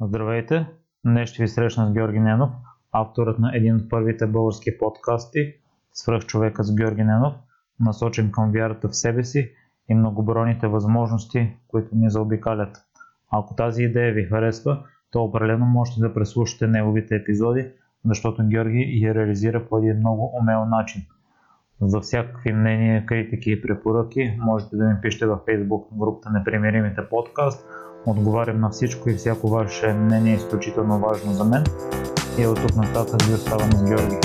Здравейте! Днес ще ви срещна с Георги Ненов, авторът на един от първите български подкасти Свръхчовека с Георги Ненов, насочен към вярата в себе си и многобройните възможности, които ни заобикалят. Ако тази идея ви харесва, то определено можете да преслушате неговите епизоди, защото Георги я реализира по един много умел начин. За всякакви мнения, критики и препоръки можете да ми пишете във Facebook групата Непримиримите подкаст – Отговарям на всичко и всяко ваше мнение е изключително важно за мен. И от тук нататък ви оставам с Георги.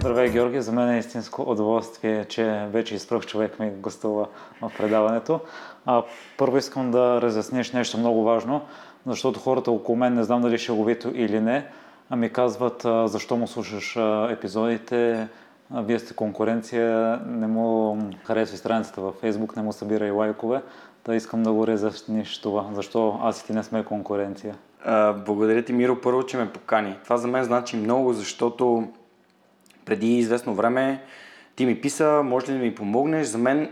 Здравей, Георги! За мен е истинско удоволствие, че вече изпръх човек ми гостува в предаването. А, първо искам да разясниш нещо много важно, защото хората около мен не знам дали ще го или не, а ми казват защо му слушаш епизодите, вие сте конкуренция, не му харесва страницата във Facebook, не му събира и лайкове. Та искам да го резъчниш това. Защо аз и ти не сме конкуренция? А, благодаря ти, Миро, първо, че ме покани. Това за мен значи много, защото преди известно време ти ми писа, може ли да ми помогнеш? За мен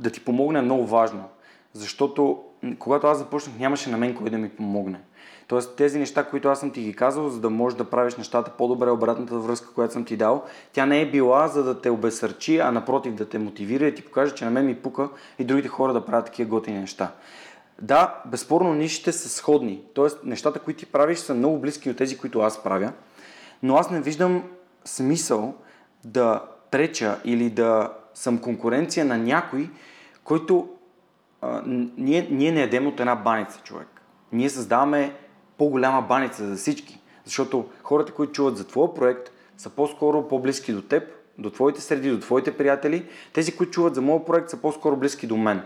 да ти помогне е много важно. Защото когато аз започнах, нямаше на мен кой да ми помогне. Тоест тези неща, които аз съм ти ги казал, за да можеш да правиш нещата по-добре, обратната връзка, която съм ти дал, тя не е била за да те обесърчи, а напротив да те мотивира и ти покаже, че на мен ми пука и другите хора да правят такива готини неща. Да, безспорно нишите са сходни. Тоест нещата, които ти правиш са много близки от тези, които аз правя. Но аз не виждам смисъл да преча или да съм конкуренция на някой, който а, ние, ние не едем от една баница, човек. Ние създаваме по-голяма баница за всички. Защото хората, които чуват за твоя проект, са по-скоро по-близки до теб, до твоите среди, до твоите приятели. Тези, които чуват за моят проект, са по-скоро близки до мен.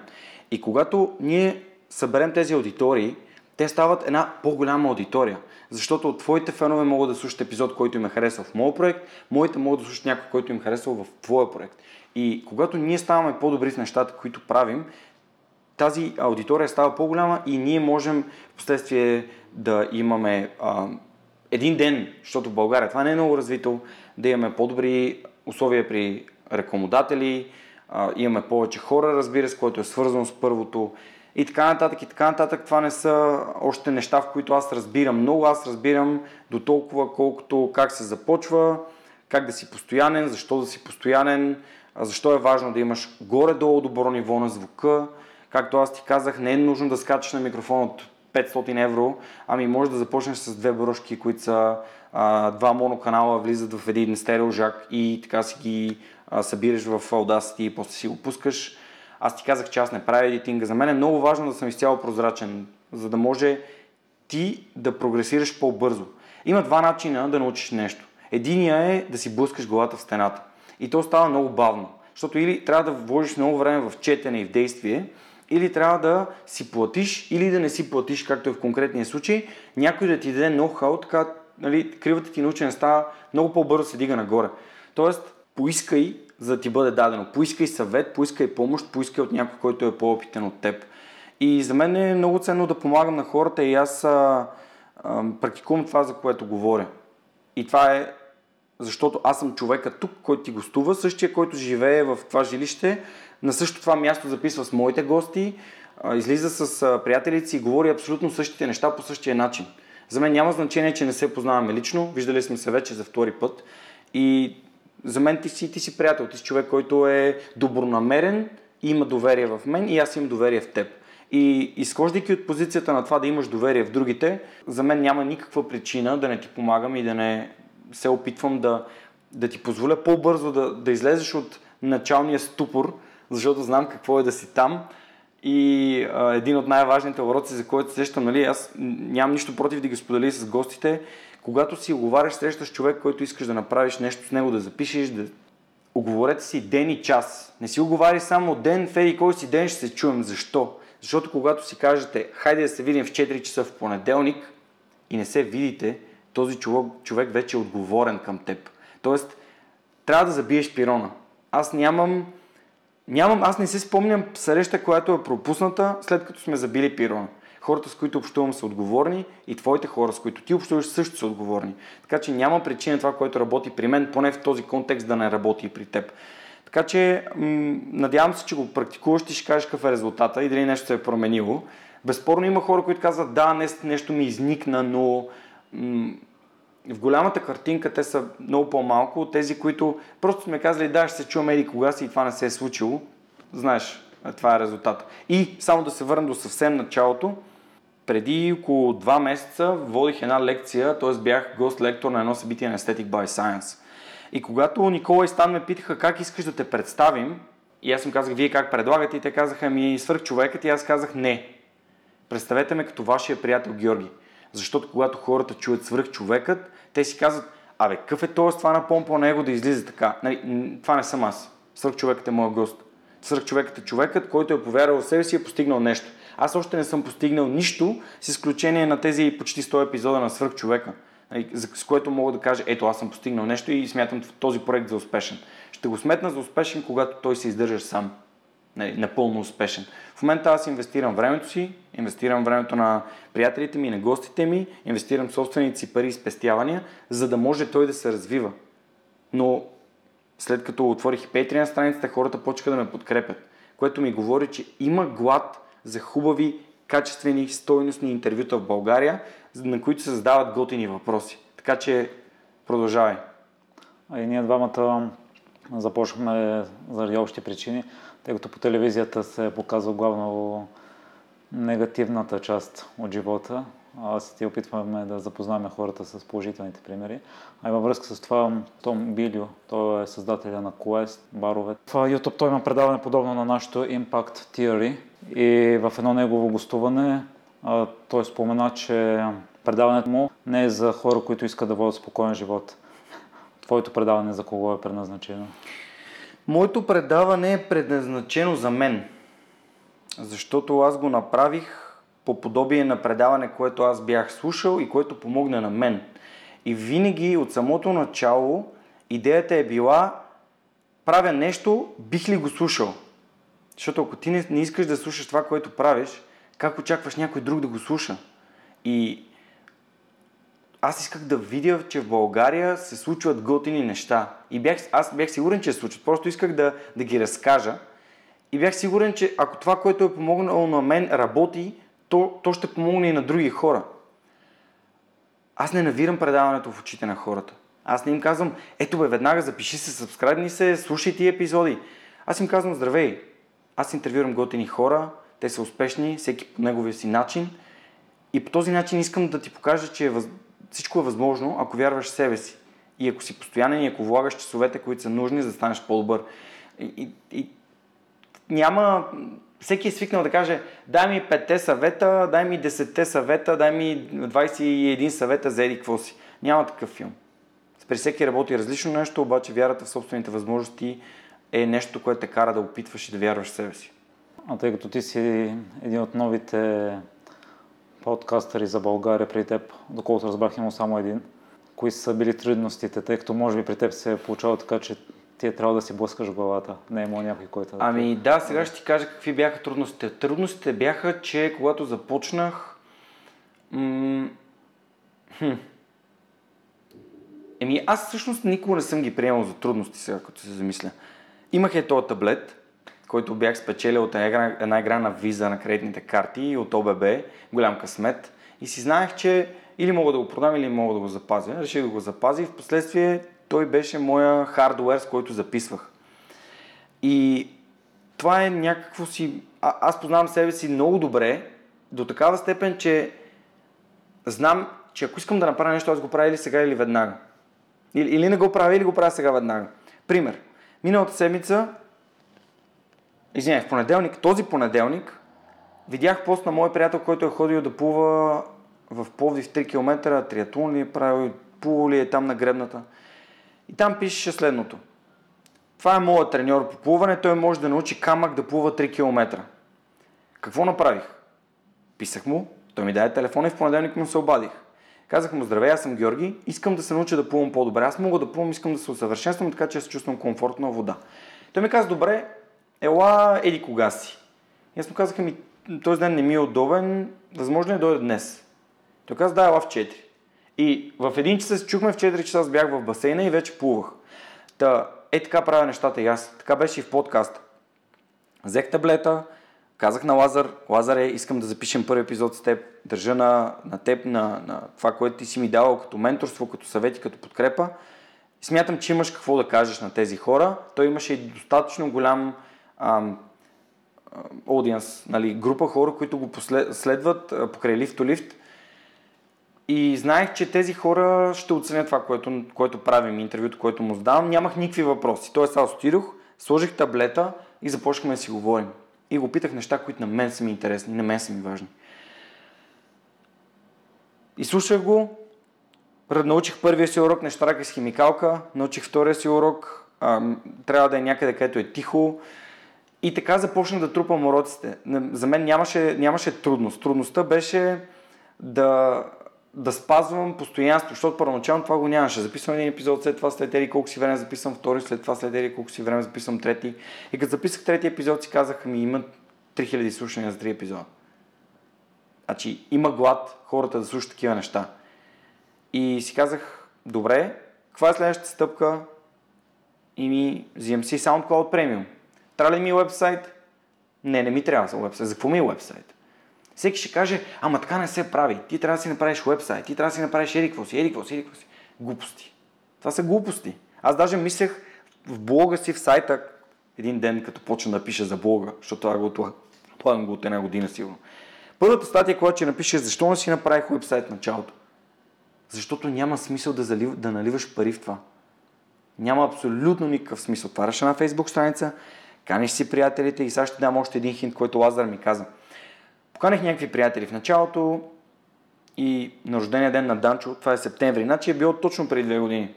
И когато ние съберем тези аудитории, те стават една по-голяма аудитория. Защото твоите фенове могат да слушат епизод, който им е харесал в моят проект, моите могат да слушат някой, който им е харесал в твоя проект. И когато ние ставаме по-добри в нещата, които правим, тази аудитория става по-голяма и ние можем в последствие да имаме а, един ден, защото в България това не е много развито, да имаме по-добри условия при рекламодатели, а, имаме повече хора, разбира се, което е свързано с първото и така нататък и така нататък. Това не са още неща, в които аз разбирам много. Аз разбирам до толкова, колкото как се започва, как да си постоянен, защо да си постоянен, защо е важно да имаш горе-долу добро ниво на звука. Както аз ти казах, не е нужно да скачаш на микрофон от 500 евро, ами може да започнеш с две брошки, които са а, два моноканала, влизат в един стереожак и така си ги а, събираш в Audacity и после си го пускаш. Аз ти казах, че аз не правя едитинга. За мен е много важно да съм изцяло прозрачен, за да може ти да прогресираш по-бързо. Има два начина да научиш нещо. Единия е да си блъскаш главата в стената. И то става много бавно. Защото или трябва да вложиш много време в четене и в действие, или трябва да си платиш, или да не си платиш, както е в конкретния случай, някой да ти даде ноу-хау, така нали, кривата ти научен става много по-бързо се дига нагоре. Тоест, поискай, за да ти бъде дадено. Поискай съвет, поискай помощ, поискай от някой, който е по-опитен от теб. И за мен е много ценно да помагам на хората и аз а, а, практикувам това, за което говоря. И това е защото аз съм човека тук, който ти гостува, същия, който живее в това жилище, на същото това място записва с моите гости, излиза с приятелите си и говори абсолютно същите неща по същия начин. За мен няма значение, че не се познаваме лично, виждали сме се вече за втори път и за мен ти си, ти си приятел, ти си човек, който е добронамерен, има доверие в мен и аз имам доверие в теб. И изхождайки от позицията на това да имаш доверие в другите, за мен няма никаква причина да не ти помагам и да не се опитвам да, да ти позволя по-бързо да, да излезеш от началния ступор, защото знам какво е да си там. И а, един от най-важните уроци, за който сещам, нали, аз нямам нищо против да ги сподели с гостите, когато си оговаряш, срещаш човек, който искаш да направиш нещо с него, да запишеш, да оговорете си ден и час. Не си оговари само ден, Феди, кой си ден ще се чуем. Защо? Защото когато си кажете, хайде да се видим в 4 часа в понеделник и не се видите, този човек, човек вече е отговорен към теб. Тоест, трябва да забиеш пирона. Аз нямам Нямам, аз не си спомням среща, която е пропусната, след като сме забили пирона. Хората, с които общувам, са отговорни и твоите хора, с които ти общуваш, също са отговорни. Така че няма причина това, което работи при мен, поне в този контекст, да не работи и при теб. Така че, м- надявам се, че го практикуваш, ти ще кажеш какъв е резултата и дали нещо се е променило. Безспорно има хора, които казват, да, нещо, ми изникна, но в голямата картинка те са много по-малко от тези, които просто сме казали, да, ще се чуваме еди кога си и това не се е случило. Знаеш, това е резултат. И само да се върна до съвсем началото, преди около два месеца водих една лекция, т.е. бях гост-лектор на едно събитие на Aesthetic by Science. И когато Никола и Стан ме питаха как искаш да те представим, и аз им казах, вие как предлагате, и те казаха ми свърх човекът, и аз казах не. Представете ме като вашия приятел Георги. Защото когато хората чуят свърх човекът, те си казват, абе, какъв е този това на помпа него да излиза така? Нали, това не съм аз. Свърх човекът е моят гост. Свърх човекът е човекът, който е повярвал в себе си и е постигнал нещо. Аз още не съм постигнал нищо, с изключение на тези почти 100 епизода на свърх човека, нали, с което мога да кажа, ето аз съм постигнал нещо и смятам този проект за успешен. Ще го сметна за успешен, когато той се издържа сам. Нали, напълно успешен. В момента аз инвестирам времето си, инвестирам времето на приятелите ми, на гостите ми, инвестирам собствените си пари и спестявания, за да може той да се развива. Но след като отворих Patreon страницата, хората почнаха да ме подкрепят, което ми говори, че има глад за хубави, качествени, стойностни интервюта в България, на които се задават готини въпроси. Така че продължавай. А и ние двамата започнахме заради общи причини, тъй като по телевизията се показва главно негативната част от живота. Аз и ти опитваме да запознаваме хората с положителните примери. А и във връзка с това Том Билио, той е създателя на Quest, барове. В YouTube той има предаване подобно на нашото Impact Theory и в едно негово гостуване той спомена, че предаването му не е за хора, които искат да водят спокоен живот. Твоето предаване за кого е предназначено? Моето предаване е предназначено за мен, защото аз го направих по подобие на предаване, което аз бях слушал и което помогна на мен. И винаги от самото начало идеята е била правя нещо, бих ли го слушал? Защото ако ти не, не искаш да слушаш това, което правиш, как очакваш някой друг да го слуша? И аз исках да видя, че в България се случват готини неща. И бях, аз бях сигурен, че се случват. Просто исках да, да ги разкажа. И бях сигурен, че ако това, което е помогнало на мен, работи, то, то ще помогне и на други хора. Аз не навирам предаването в очите на хората. Аз не им казвам, ето бе, веднага запиши се, сабскрайбни се, слушай тия епизоди. Аз им казвам, здравей, аз интервюрам готини хора, те са успешни, всеки по неговия си начин. И по този начин искам да ти покажа, че е. Всичко е възможно, ако вярваш в себе си. И ако си постоянен и ако влагаш часовете, които са нужни, за да станеш по-добър. И, и, и няма... Всеки е свикнал да каже, дай ми 5 съвета, дай ми 10 съвета, дай ми 21 съвета за еди какво си. Няма такъв филм. При всеки работи различно нещо, обаче вярата в собствените възможности е нещо, което те кара да опитваш и да вярваш в себе си. А тъй като ти си един от новите подкастъри за България при теб, доколкото разбрах има само един, кои са били трудностите, тъй като може би при теб се е получава така, че ти е трябва да си блъскаш главата. Не е имал някой, който да... Ами да, сега ще ти кажа какви бяха трудностите. Трудностите бяха, че когато започнах... М- хм, Еми аз всъщност никога не съм ги приемал за трудности сега, като се замисля. Имах е този таблет, който бях спечелил от една игра, една игра на виза на кредитните карти от ОББ, голям късмет. И си знаех, че или мога да го продам, или мога да го запазя. Реших да го запазя и в последствие той беше моя хардуер, с който записвах. И това е някакво си... А, аз познавам себе си много добре, до такава степен, че знам, че ако искам да направя нещо, аз го правя или сега, или веднага. Или, или не го правя, или го правя сега веднага. Пример. Миналата седмица, извинявай, в понеделник, този понеделник, видях пост на мой приятел, който е ходил да плува в Пловдив 3 км, триатлон ли е правил, плува ли е там на гребната. И там пишеше следното. Това е моят треньор по плуване, той може да научи камък да плува 3 км. Какво направих? Писах му, той ми даде телефон и в понеделник му се обадих. Казах му, здравей, аз съм Георги, искам да се науча да плувам по-добре. Аз мога да плувам, искам да се усъвършенствам, така че се чувствам комфортно на вода. Той ми каза, добре, ела, еди кога си. И аз му казах, ми, този ден не ми е удобен, възможно е да дойде днес. Той каза, да, ела в 4. И в един час се чухме, в 4 часа аз бях в басейна и вече плувах. Та, е така правя нещата и аз. Така беше и в подкаста. Взех таблета, казах на Лазар, Лазаре, искам да запишем първи епизод с теб, държа на, на теб, на, на това, което ти си ми давал като менторство, като съвети, като подкрепа. Смятам, че имаш какво да кажеш на тези хора. Той имаше и достатъчно голям ам, аудиенс, нали, група хора, които го следват покрай лифт то лифт. И знаех, че тези хора ще оценят това, което, което правим, интервюто, което му задавам. Нямах никакви въпроси. Тоест аз отидох, сложих таблета и започнахме да си говорим. И го питах неща, които на мен са ми интересни, на мен са ми важни. И слушах го, научих първия си урок на штрака с химикалка, научих втория си урок, а, трябва да е някъде, където е тихо. И така започнах да трупам уроците. За мен нямаше, нямаше трудност. Трудността беше да, да спазвам постоянство, защото първоначално това го нямаше. Записвам един епизод, след това след ери колко си време записвам втори, след това след ери колко си време записвам трети. И като записах трети епизод си казаха ми имат 3000 слушания за три епизода. Значи има глад хората да слушат такива неща. И си казах, добре, каква е следващата стъпка? И ми взимам си SoundCloud Premium. Трябва ли ми вебсайт? Не, не ми трябва за вебсайт. За какво ми е вебсайт? Всеки ще каже, ама така не се прави. Ти трябва да си направиш вебсайт, ти трябва да си направиш ерикво си, ерикво си, ерикво си. Глупости. Това са глупости. Аз даже мислех в блога си, в сайта, един ден, като почна да пиша за блога, защото това го отлагам го от една година сигурно. Първата статия, която ще напише, защо не си направих вебсайт в началото? Защото няма смисъл да, залив, да наливаш пари в това. Няма абсолютно никакъв смисъл. Отваряш една фейсбук страница, каниш си приятелите и сега ще дам още един хинт, който Лазар ми каза. Поканих някакви приятели в началото и на рождения ден на Данчо, това е септември, значи е било точно преди две години.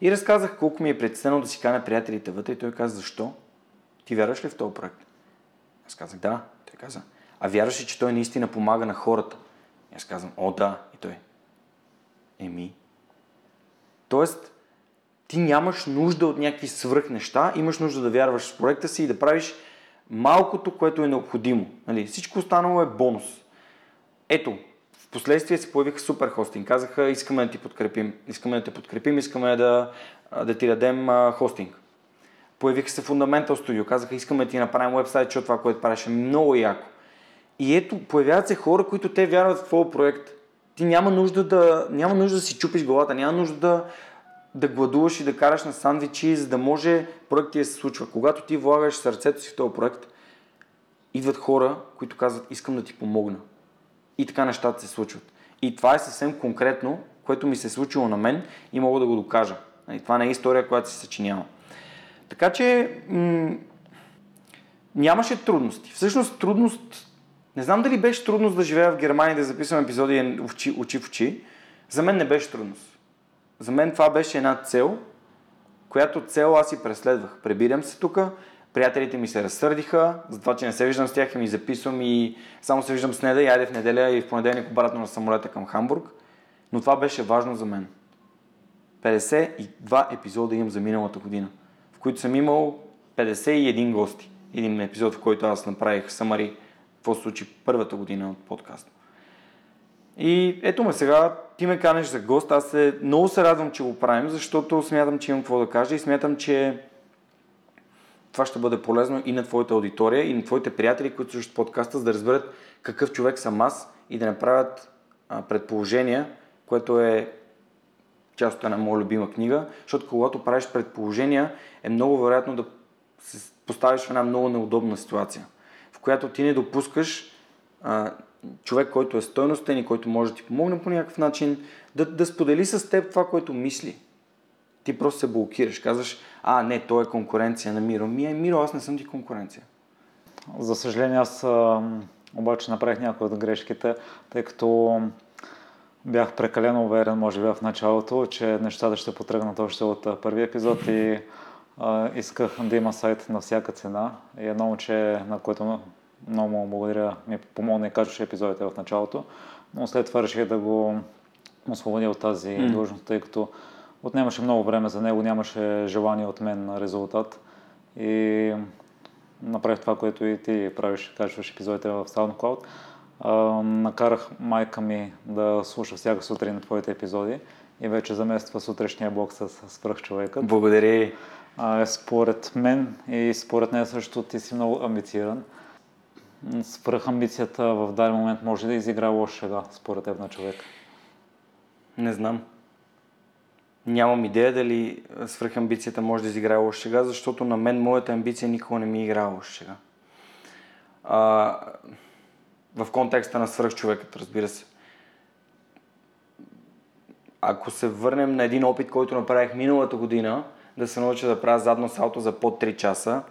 И разказах колко ми е предстено да си каня приятелите вътре и той каза, защо? Ти вярваш ли в този проект? Аз казах, да. Той каза, а вярваш ли, че той наистина помага на хората? Аз казвам, о да. И той, еми. Тоест, ти нямаш нужда от някакви свръх неща, имаш нужда да вярваш в проекта си и да правиш малкото, което е необходимо. Нали? Всичко останало е бонус. Ето, в последствие се появиха супер хостинг. Казаха, искаме да ти подкрепим, искаме да те подкрепим, искаме да, да ти дадем а, хостинг. Появиха се Fundamental Studio, казаха, искаме да ти направим вебсайт, защото това, което правиш е много яко. И ето, появяват се хора, които те вярват в твоя проект. Ти няма нужда да, няма нужда да си чупиш главата, няма нужда да, да гладуваш и да караш на сандвичи, за да може проект ти да се случва. Когато ти влагаш сърцето си в този проект, идват хора, които казват, искам да ти помогна. И така нещата се случват. И това е съвсем конкретно, което ми се е случило на мен и мога да го докажа. И нали, това не е история, която се съчинява. Така че м- нямаше трудности. Всъщност трудност, не знам дали беше трудност да живея в Германия и да записвам епизоди очи, в очи. За мен не беше трудност. За мен това беше една цел, която цел аз си преследвах. Пребирам се тук, приятелите ми се разсърдиха, за това, че не се виждам с тях и ми записвам и само се виждам с Неда и айде в неделя и в понеделник обратно на самолета към Хамбург. Но това беше важно за мен. 52 епизода имам за миналата година, в които съм имал 51 гости. Един епизод, в който аз направих самари, какво случи първата година от подкаста. И ето ме сега, ти ме канеш за гост, аз се, много се радвам, че го правим, защото смятам, че имам какво да кажа и смятам, че това ще бъде полезно и на твоята аудитория, и на твоите приятели, които слушат подкаста, за да разберат какъв човек съм аз и да направят а, предположения, което е част от една моя любима книга, защото когато правиш предположения, е много вероятно да се поставиш в една много неудобна ситуация, в която ти не допускаш а, човек, който е стойностен и който може да ти помогне по някакъв начин, да, да сподели с теб това, което мисли. Ти просто се блокираш, казваш, а, не, то е конкуренция на Миро. Ми е, Миро, аз не съм ти конкуренция. За съжаление, аз обаче направих някои от грешките, тъй като бях прекалено уверен, може би в началото, че нещата ще потръгнат още от първи епизод и а, исках да има сайт на всяка цена. И едно момче, на което много му благодаря, ми помогна и казваше епизодите в началото, но след това реших да го освободя от тази mm. длъжност, тъй като отнемаше много време за него, нямаше желание от мен на резултат и направих това, което и ти правиш, качваш епизодите в SoundCloud. А, накарах майка ми да слуша всяка сутрин твоите епизоди и вече замества сутрешния блок с свръхчовекът. Благодаря. А, според мен и според нея също ти си много амбициран. Свръх амбицията в даден момент може да изиграе лош шега, според теб на човек. Не знам. Нямам идея дали свръхамбицията може да изиграе лош шега, защото на мен моята амбиция никога не ми играе лош шега. А, в контекста на свръхчовекът, разбира се. Ако се върнем на един опит, който направих миналата година, да се науча да правя задно салто за под 3 часа,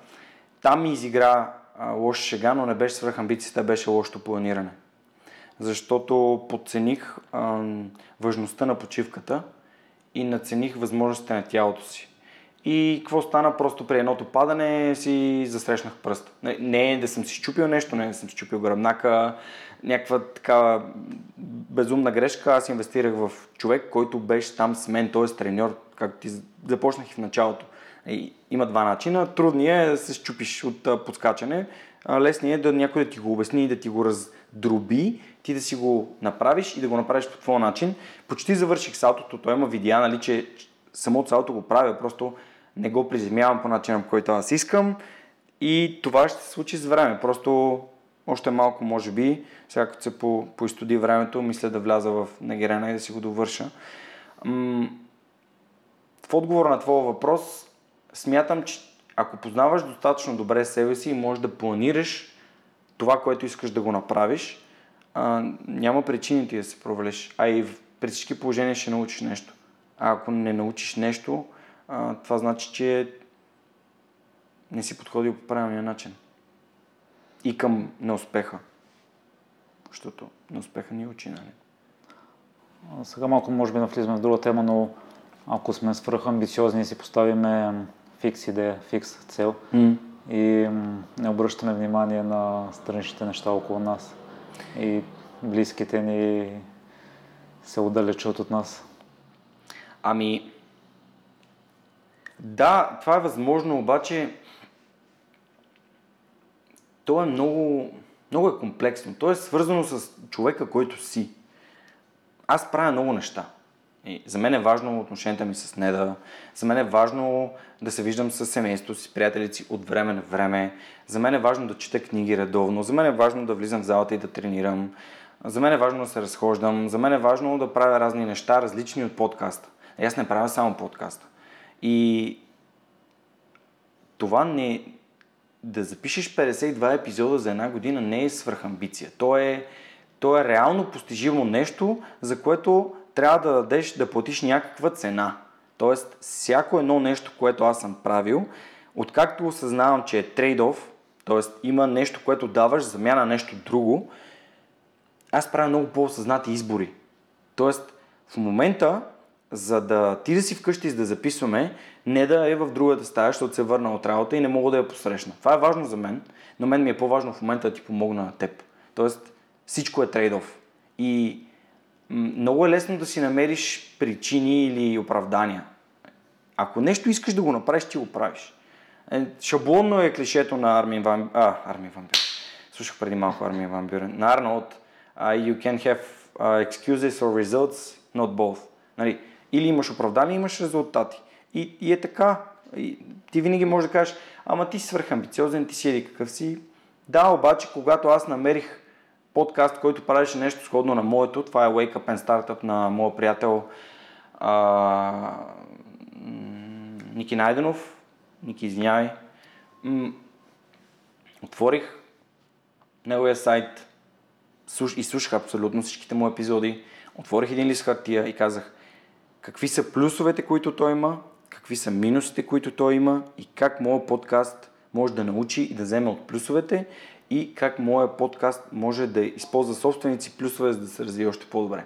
там ми изигра а, лоша шега, но не беше свръхамбицията, беше лошото планиране. Защото подцених важността на почивката и нацених възможностите на тялото си. И какво стана? Просто при едното падане си засрещнах пръст. Не, не да съм си щупил нещо, не да съм си щупил гръбнака, някаква такава безумна грешка. Аз инвестирах в човек, който беше там с мен, т.е. треньор, както ти започнах и в началото. Има два начина. Трудният е да се щупиш от подскачане. Лесният е да някой да ти го обясни и да ти го раздроби, ти да си го направиш и да го направиш по твой начин. Почти завърших салтото. Той има видеа, нали, че самото салто го правя, просто не го приземявам по начина, по който аз искам. И това ще се случи с време. Просто още малко, може би, сега като се по, поизтуди времето, мисля да вляза в Нагерена и да си го довърша. М- в отговор на твоя въпрос, смятам, че ако познаваш достатъчно добре себе си и можеш да планираш това, което искаш да го направиш, а, няма причини ти да се провалиш. А и при всички положения ще научиш нещо. А ако не научиш нещо, а, това значи, че не си подходил по правилния начин. И към неуспеха. Защото неуспеха ни учи, нали? Сега малко може би навлизаме в друга тема, но ако сме свръхамбициозни и си поставиме фикс идея, фикс цел Mm. и не обръщаме внимание на страничните неща около нас и близките ни се отдалечат от нас. Ами, да, това е възможно, обаче то е много, много е комплексно. То е свързано с човека, който си. Аз правя много неща. И за мен е важно отношенията ми с Неда. За мен е важно да се виждам с семейството си, приятелите си от време на време. За мен е важно да чета книги редовно. За мен е важно да влизам в залата и да тренирам. За мен е важно да се разхождам. За мен е важно да правя разни неща, различни от подкаста. И аз не правя само подкаста. И това не... Да запишеш 52 епизода за една година не е свръхамбиция. То е, то е реално постижимо нещо, за което трябва да дадеш, да платиш някаква цена. Тоест, всяко едно нещо, което аз съм правил, откакто осъзнавам, че е трейд-оф, т.е. има нещо, което даваш, замяна на нещо друго, аз правя много по-осъзнати избори. Тоест, в момента, за да ти да си вкъщи за да записваме, не да е в другата стая, защото се върна от работа и не мога да я посрещна. Това е важно за мен, но мен ми е по-важно в момента да ти помогна на теб. Тоест, всичко е трейд-оф. И много е лесно да си намериш причини или оправдания. Ако нещо искаш да го направиш, ти го правиш. Е, шаблонно е клишето на Армин Ван... А, Армин Ван Бюрен. Слушах преди малко Армин Ван Бюрен. На Арнолд. Uh, you can have uh, excuses or results, not both. Нали? Или имаш оправдание, имаш резултати. И, и е така. И, ти винаги можеш да кажеш, ама ти си свърхамбициозен, ти си еди какъв си. Да, обаче, когато аз намерих подкаст, който правеше нещо сходно на моето, това е Wake Up and Startup на моя приятел а, Ники Найденов. Ники, извинявай. Отворих неговия сайт, слуш, изслушах абсолютно всичките му епизоди, отворих един лист хартия и казах какви са плюсовете, които той има, какви са минусите, които той има и как моят подкаст може да научи и да вземе от плюсовете и как моят подкаст може да използва собственици плюсове, за да се развие още по-добре.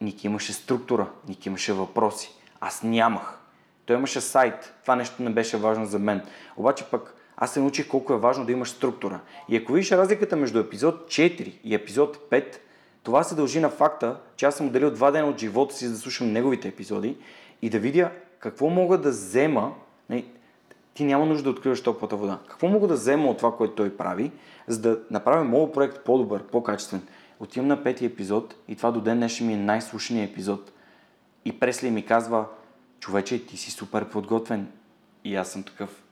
Ники имаше структура, Ники имаше въпроси. Аз нямах. Той имаше сайт. Това нещо не беше важно за мен. Обаче пък аз се научих колко е важно да имаш структура. И ако видиш разликата между епизод 4 и епизод 5, това се дължи на факта, че аз съм отделил два дена от живота си, да слушам неговите епизоди и да видя какво мога да взема. Ти няма нужда да откриваш топлата вода. Какво мога да взема от това, което той прави, за да направя моят проект по-добър, по-качествен. Отивам на пети епизод и това до ден днешен ми е най-слушания епизод. И Пресли ми казва, човече, ти си супер подготвен. И аз съм такъв,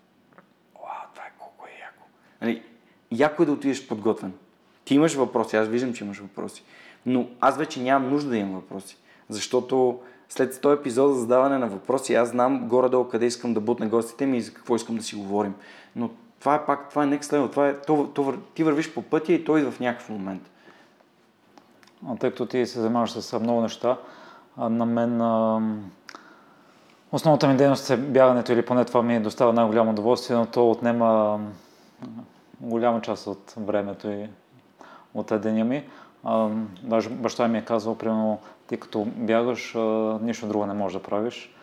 вау, това е колко е яко. Нали, яко е да отидеш подготвен. Ти имаш въпроси, аз виждам, че имаш въпроси. Но аз вече нямам нужда да имам въпроси. Защото след 100 епизода за задаване на въпроси, аз знам горе-долу къде искам да бутна гостите ми и за какво искам да си говорим. Но това е пак, това е next level, това е, то, то, ти вървиш по пътя и той идва в някакъв момент. А тъй като ти се занимаваш с много неща, на мен а, основната ми дейност е бягането или поне това ми доставя най-голямо удоволствие, но то отнема голяма част от времето и от деня ми. А, даже баща ми е казал, примерно, ти като бягаш, нищо друго не можеш да правиш.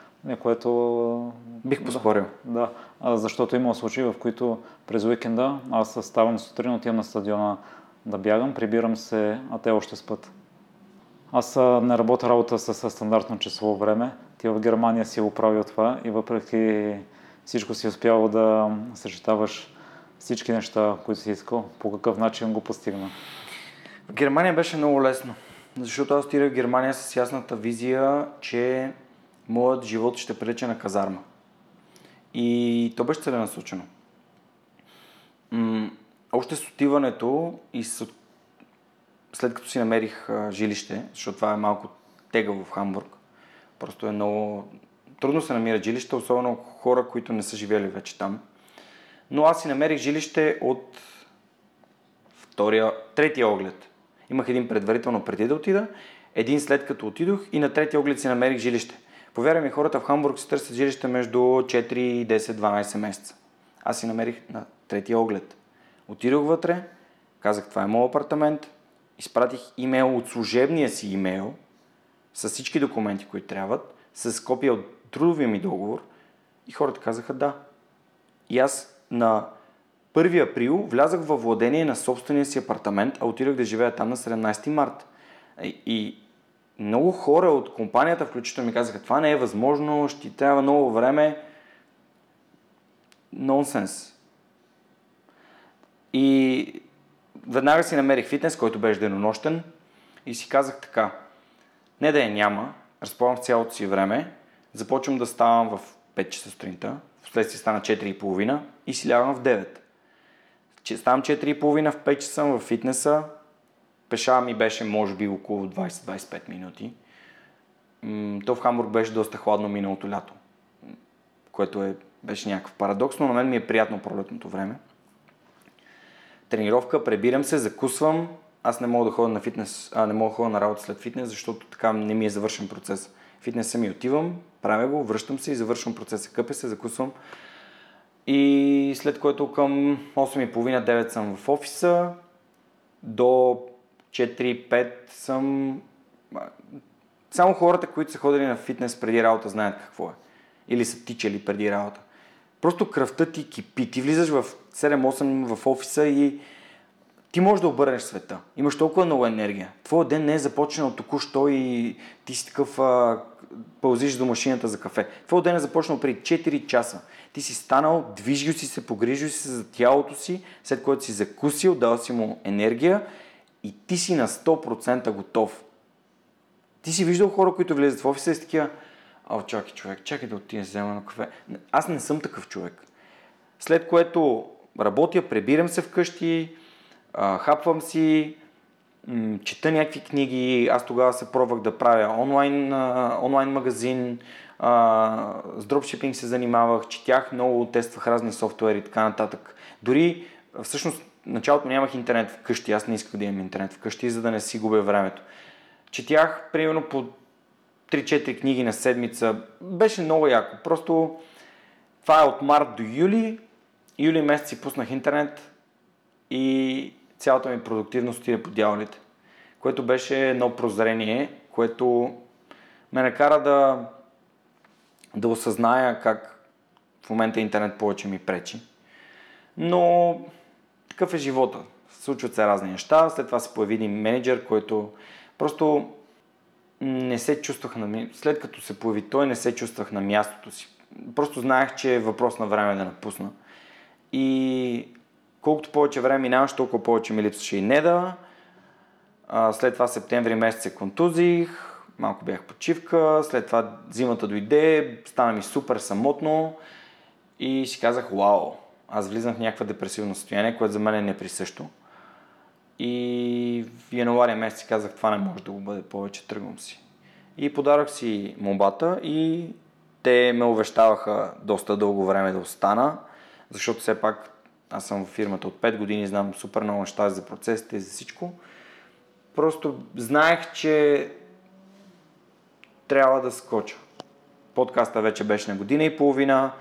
Което... Бих поспорил. Да, да, защото има случаи, в които през уикенда аз ставам сутрин, отивам на стадиона да бягам, прибирам се, а те още спът. Аз не работя работа с стандартно число време. Ти в Германия си оправил това и въпреки всичко си успял да съчетаваш всички неща, които си искал. По какъв начин го постигна? В Германия беше много лесно, защото аз отидах в Германия с ясната визия, че моят живот ще прилича на казарма. И то беше целенасочено. М- още с отиването и с... след като си намерих жилище, защото това е малко тегаво в Хамбург, просто е много трудно се намира жилище, особено хора, които не са живели вече там. Но аз си намерих жилище от втория, третия оглед. Имах един предварително преди да отида, един след като отидох и на третия оглед си намерих жилище. Повярвай ми, хората в Хамбург си търсят жилище между 4, 10, 12 месеца. Аз си намерих на третия оглед. Отидох вътре, казах това е моят апартамент, изпратих имейл от служебния си имейл с всички документи, които трябват, с копия от трудовия ми договор и хората казаха да. И аз на 1 април влязах във владение на собствения си апартамент, а отидох да живея там на 17 март. И много хора от компанията, включително ми казаха, това не е възможно, ще трябва много време. Нонсенс. И веднага си намерих фитнес, който беше денонощен и си казах така, не да я няма, разполагам в цялото си време, започвам да ставам в 5 часа сутринта, в последствие стана 4.30 и си лягам в 9. Ставам 4.30 в 5 часа в фитнеса, пеша ми беше може би около 20-25 минути. То в Хамбург беше доста хладно миналото лято, което е, беше някакъв парадокс, но на мен ми е приятно пролетното време. Тренировка, пребирам се, закусвам. Аз не мога да ходя на фитнес, а не мога да ходя на работа след фитнес, защото така не ми е завършен процес. Фитнеса ми отивам, правя го, връщам се и завършвам процеса. Къпе се, закусвам. И след което към 8.30-9 съм в офиса, до 4-5 съм... Само хората, които са ходили на фитнес преди работа, знаят какво е. Или са тичали преди работа. Просто кръвта ти кипи. Ти влизаш в 7-8 в офиса и ти можеш да обърнеш света. Имаш толкова много енергия. Твоя ден не е започнал току-що и ти си такъв а, пълзиш до машината за кафе. Твоя ден е започнал преди 4 часа. Ти си станал, движил си се, погрижил си се за тялото си, след което си закусил, дал си му енергия и ти си на 100% готов. Ти си виждал хора, които влизат в офиса и са такива, а, чакай човек, чакай да отида взема на кафе. Аз не съм такъв човек. След което работя, пребирам се вкъщи, хапвам си, чета някакви книги. Аз тогава се пробвах да правя онлайн, онлайн магазин, с дропшипинг се занимавах, четях много, тествах разни софтуери и така нататък. Дори всъщност началото нямах интернет вкъщи, аз не исках да имам интернет вкъщи, за да не си губя времето. Четях примерно по 3-4 книги на седмица. Беше много яко. Просто това е от март до юли. Юли месец си пуснах интернет и цялата ми продуктивност отиде по дяволите. Което беше едно прозрение, което ме накара да, да осъзная как в момента интернет повече ми пречи. Но такъв е живота. Случват се разни неща. След това се появи един менеджер, който просто не се чувствах на... След като се появи той, не се чувствах на мястото си. Просто знаех, че е въпрос на време да напусна. И колкото повече време минаваше, толкова повече ми липсваше и неда. А, след това септември месец се контузих, малко бях почивка, след това зимата дойде, стана ми супер самотно И си казах, вау, аз влизам в някаква депресивно състояние, което за мен е неприсъщо. И в януари месец си казах, това не може да го бъде повече, тръгвам си. И подарах си мобата и те ме увещаваха доста дълго време да остана, защото все пак аз съм в фирмата от 5 години, знам супер много неща за процесите и за всичко. Просто знаех, че трябва да скоча. Подкаста вече беше на година и половина.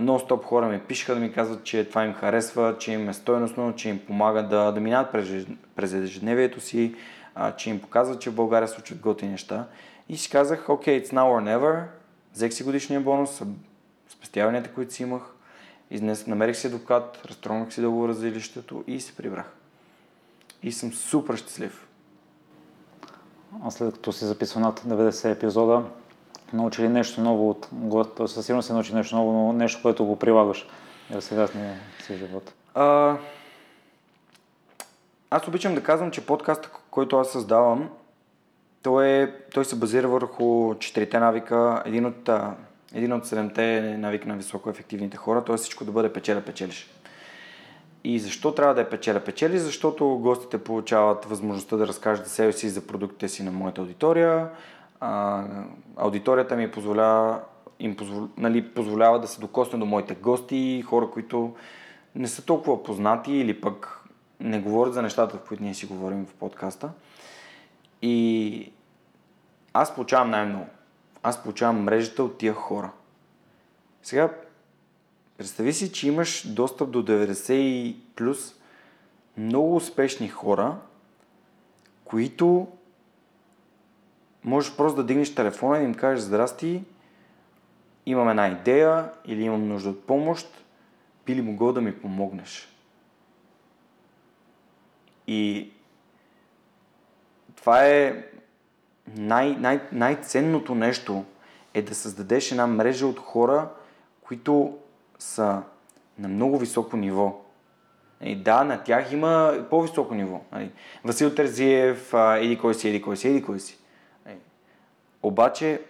Нон-стоп хора ми пишаха да ми казват, че това им харесва, че им е стойностно, че им помага да, да минат през ежедневието си, а, че им показват, че в България случват готини неща. И си казах, окей, okay, it's now or never. Взех си годишния бонус, спестяванията, които си имах. Изнес, намерих си адвокат, разтронах си договора за жилището и се прибрах. И съм супер щастлив. А след като си записал над 90 епизода, научи ли нещо ново от госта? Със сигурност си научи нещо ново, но нещо, което го прилагаш в сегашния си живот. А, аз обичам да казвам, че подкаста, който аз създавам, той, е, той се базира върху четирите навика. Един от, един от седемте е навика на високо ефективните хора, т.е. всичко да бъде печеля-печелиш. И защо трябва да е печеля-печели? Защото гостите получават възможността да разкажат себе си за продуктите си на моята аудитория. А, аудиторията ми позволява, им позволя, нали, позволява да се докосне до моите гости, хора, които не са толкова познати или пък не говорят за нещата, в които ние си говорим в подкаста. И аз получавам най-много. Аз получавам мрежата от тия хора. Сега, представи си, че имаш достъп до 90 и плюс много успешни хора, които можеш просто да дигнеш телефона и им кажеш здрасти, имам една идея или имам нужда от помощ, би ли могъл да ми помогнеш? И това е най- най- най-ценното нещо е да създадеш една мрежа от хора, които са на много високо ниво. И да, на тях има по-високо ниво. Нали. Васил Терзиев, еди кой си, еди кой си, еди кой си. Обаче,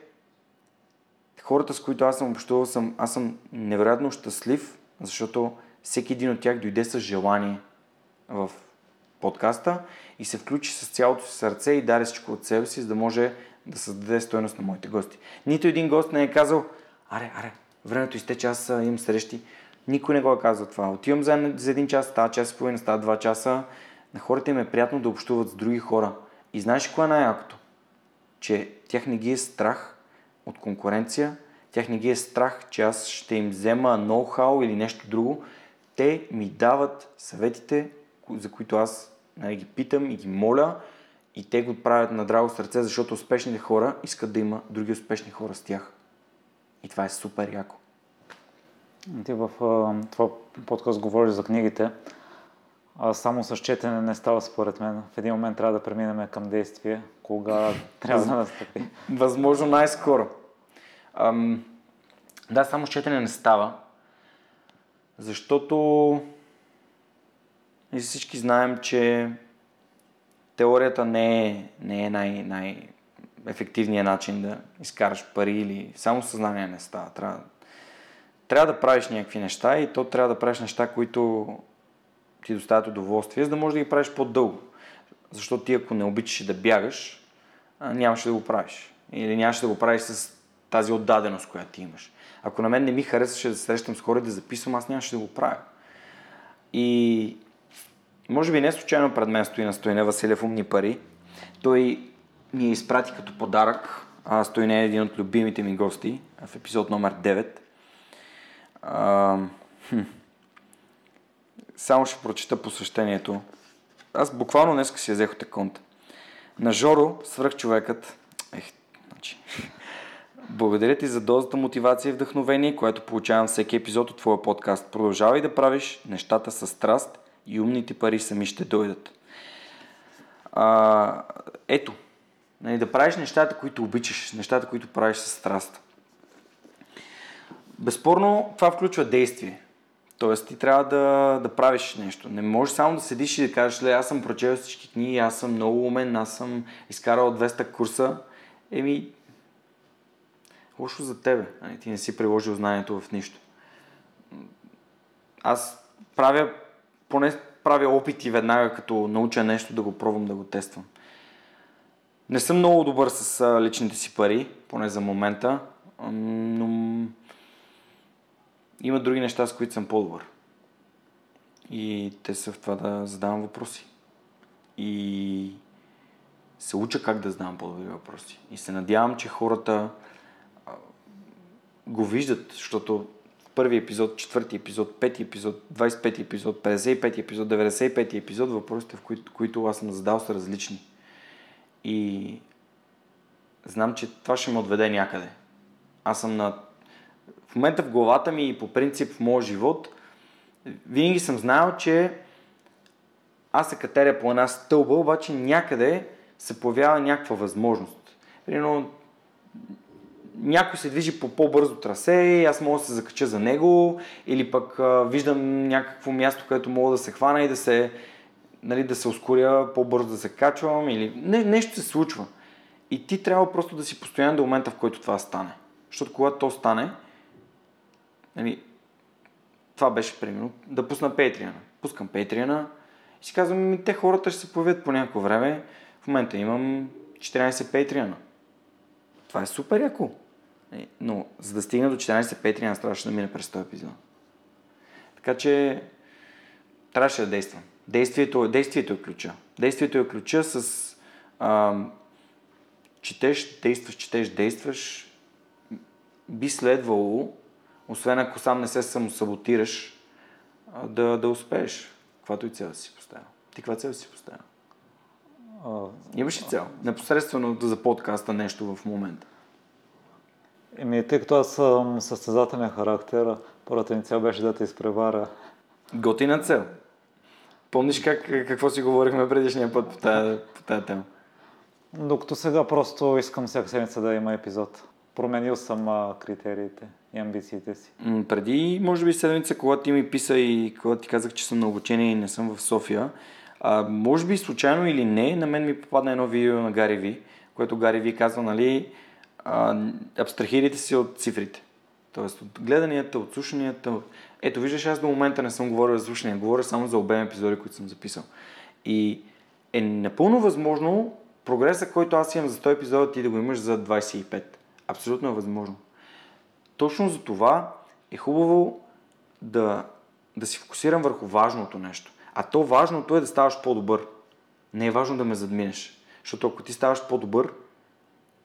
хората, с които аз съм общувал, съм, аз съм невероятно щастлив, защото всеки един от тях дойде с желание в подкаста и се включи с цялото си сърце и даде всичко от себе си, за да може да създаде стоеност на моите гости. Нито един гост не е казал, аре, аре, времето изтече, аз имам срещи. Никой не го е казал това. Отивам за, за един час, става час и половина, става два часа. На хората им е приятно да общуват с други хора. И знаеш кое е най-якото? Че тях не ги е страх от конкуренция, тях не ги е страх, че аз ще им взема ноу-хау или нещо друго. Те ми дават съветите, за които аз нали, ги питам и ги моля и те го правят на драго сърце, защото успешните хора искат да има други успешни хора с тях. И това е супер яко. Ти в това подкаст говориш за книгите. А само с четене не става според мен. В един момент трябва да преминем към действие. Кога трябва да настъпи? Възможно най-скоро. Ам, да, само с четене не става. Защото и всички знаем, че теорията не е, не е най- най-ефективният начин да изкараш пари или само съзнание не става. Трябва, трябва да правиш някакви неща и то трябва да правиш неща, които ти доставят удоволствие, за да можеш да ги правиш по-дълго. Защото ти ако не обичаш да бягаш, нямаше да го правиш. Или нямаше да го правиш с тази отдаденост, която ти имаш. Ако на мен не ми харесваше да срещам с хора и да записвам, аз нямаше да го правя. И може би не случайно пред мен стои на Стоине Василев умни пари. Той ми изпрати като подарък. А Стоине е един от любимите ми гости в епизод номер 9. А, хм. Само ще прочита посвещението. Аз буквално днес си взех от аконта. На Жоро, свръхчовекът, ех, значи, благодаря ти за дозата мотивация и вдъхновение, което получавам всеки епизод от твоя подкаст. Продължавай да правиш нещата с страст и умните пари сами ще дойдат. А, ето, нали, да правиш нещата, които обичаш, нещата, които правиш с страст. Безспорно, това включва действие. Тоест, ти трябва да, да правиш нещо. Не можеш само да седиш и да кажеш, ле, аз съм прочел всички книги, аз съм много умен, аз съм изкарал 200 курса. Еми, лошо за тебе. Нали? Ти не си приложил знанието в нищо. аз правя, поне правя опити веднага, като науча нещо, да го пробвам да го тествам. Не съм много добър с личните си пари, поне за момента, но има други неща, с които съм по-добър. И те са в това да задавам въпроси. И се уча как да задавам по-добри въпроси. И се надявам, че хората го виждат, защото първи епизод, четвърти епизод, пети епизод, 25 епизод, 55 епизод, 95 епизод, въпросите, в които, които аз съм задал, са различни. И знам, че това ще ме отведе някъде. Аз съм на... В момента в главата ми и по принцип в моя живот, винаги съм знал, че аз се катеря по една стълба, обаче някъде се появява някаква възможност. Примерно, някой се движи по по-бързо трасе аз мога да се закача за него, или пък а, виждам някакво място, където мога да се хвана и да се, нали, да се ускоря по-бързо да се качвам, или не, нещо се случва. И ти трябва просто да си постоянен до момента, в който това стане. Защото когато то стане, нали, това беше примерно да пусна Patreon. Пускам Patreon и си казвам, ми, те хората ще се появят по някакво време. В момента имам 14 Patreon. Това е супер яко. Но за да стигна до 14 Patreon, трябваше да мине през този епизод. Така че трябваше да действам. Действието, действието е ключа. Действието е ключа с а, четеш, действаш, четеш, действаш. Би следвало, освен ако сам не се самосаботираш, да, да успееш. Каквато и цел си поставя. Ти каква цел си поставя? Имаш ли цел? Непосредствено за подкаста нещо в момента. Еми, тъй като аз съм състезателен характер, първата ми цел беше да те изпреваря. Готина цел. Помниш как, какво си говорихме предишния път по тази, по тази тема? Докато сега просто искам всяка седмица да има епизод. Променил съм а, критериите и амбициите си. М, преди, може би, седмица, когато ти ми писа и когато ти казах, че съм на обучение и не съм в София, а, може би случайно или не, на мен ми попадна едно видео на Гари Ви, което Гари Ви казва, нали, а, абстрахирайте се от цифрите. Тоест от гледанията, от слушанията. Ето, виждаш, аз до момента не съм говорил за слушания, говоря само за обем епизоди, които съм записал. И е напълно възможно прогреса, който аз имам за 100 епизода, ти да го имаш за 25. Абсолютно е възможно. Точно за това е хубаво да, да си фокусирам върху важното нещо. А то важното е да ставаш по-добър. Не е важно да ме задминеш. Защото ако ти ставаш по-добър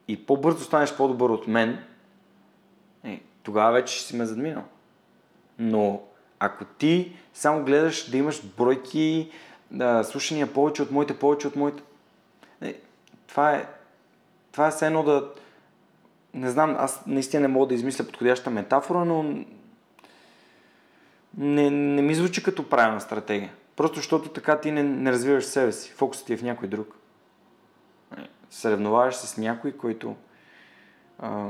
и по-бързо станеш по-добър от мен, е, тогава вече ще си ме задминал. Но ако ти само гледаш да имаш бройки, да, слушания повече от моите, повече от моите, е, това е, това е все едно да, не знам, аз наистина не мога да измисля подходяща метафора, но не, не ми звучи като правилна стратегия. Просто защото така ти не, не развиваш себе си. Фокусът ти е в някой друг. Съревноваваш с някой, който а,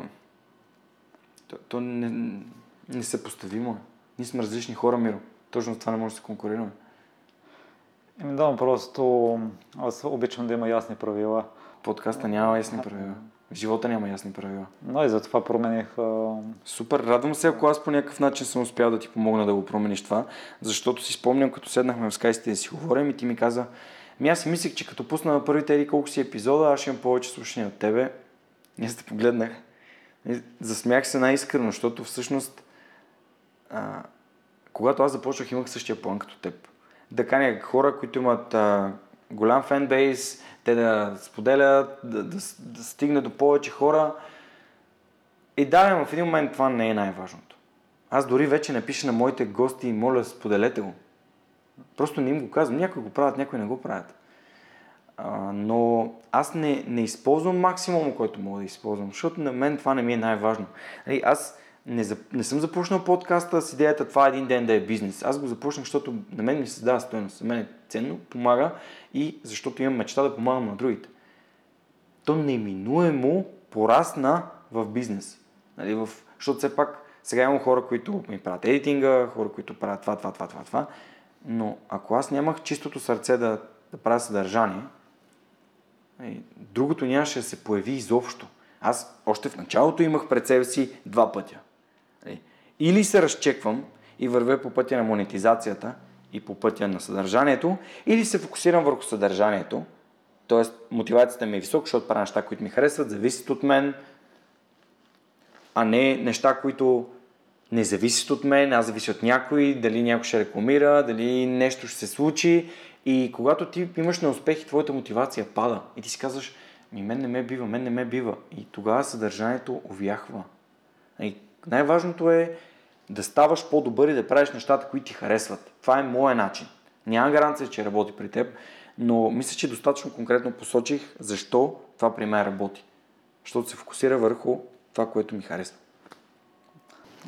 то, то не, не се поставимо. Ние сме различни хора, Миро. Точно това не може да се конкурираме. Еми да, просто аз обичам да има ясни правила. Подкаста няма ясни правила. В живота няма ясни правила. Но и затова промених... А... Супер, радвам се, ако аз по някакъв начин съм успял да ти помогна да го промениш това, защото си спомням, като седнахме в скайсите да си говорим и ти ми каза, ми аз си мислех, че като пусна на първите еди колко си епизода, аз ще имам повече слушания от тебе. И аз те погледнах. Засмях се най-искрено, защото всъщност а, когато аз започвах, имах същия план като теб. Да каня хора, които имат а, голям фенбейс, те да споделят, да, да, да стигне до повече хора. И да, в един момент това не е най-важното. Аз дори вече не пиша на моите гости и моля, споделете го. Просто не им го казвам. Някои го правят, някои не го правят. Но аз не, не използвам максимума, който мога да използвам, защото на мен това не ми е най-важно. Нали, аз не, не съм започнал подкаста с идеята това един ден да е бизнес. Аз го започнах, защото на мен ми се дава стоеност. За мен е ценно, помага и защото имам мечта да помагам на другите. То неминуемо порасна в бизнес. Нали, в... Защото все пак сега имам хора, които ми правят едитинга, хора, които правят това, това, това, това, това. Но ако аз нямах чистото сърце да, да правя съдържание, нали, другото нямаше да се появи изобщо. Аз още в началото имах пред себе си два пътя. Нали, или се разчеквам и вървя по пътя на монетизацията и по пътя на съдържанието, или се фокусирам върху съдържанието, т.е. мотивацията ми е висока, защото правя неща, които ми харесват, зависят от мен, а не неща, които не зависят от мен, аз зависи от някой, дали някой ще рекламира, дали нещо ще се случи. И когато ти имаш неуспех и твоята мотивация пада и ти си казваш, ми мен не ме бива, мен не ме бива. И тогава съдържанието увяхва. И най-важното е да ставаш по-добър и да правиш нещата, които ти харесват. Това е моят начин. Няма гаранция, че работи при теб, но мисля, че достатъчно конкретно посочих защо това при мен работи. Защото се фокусира върху това, което ми харесва.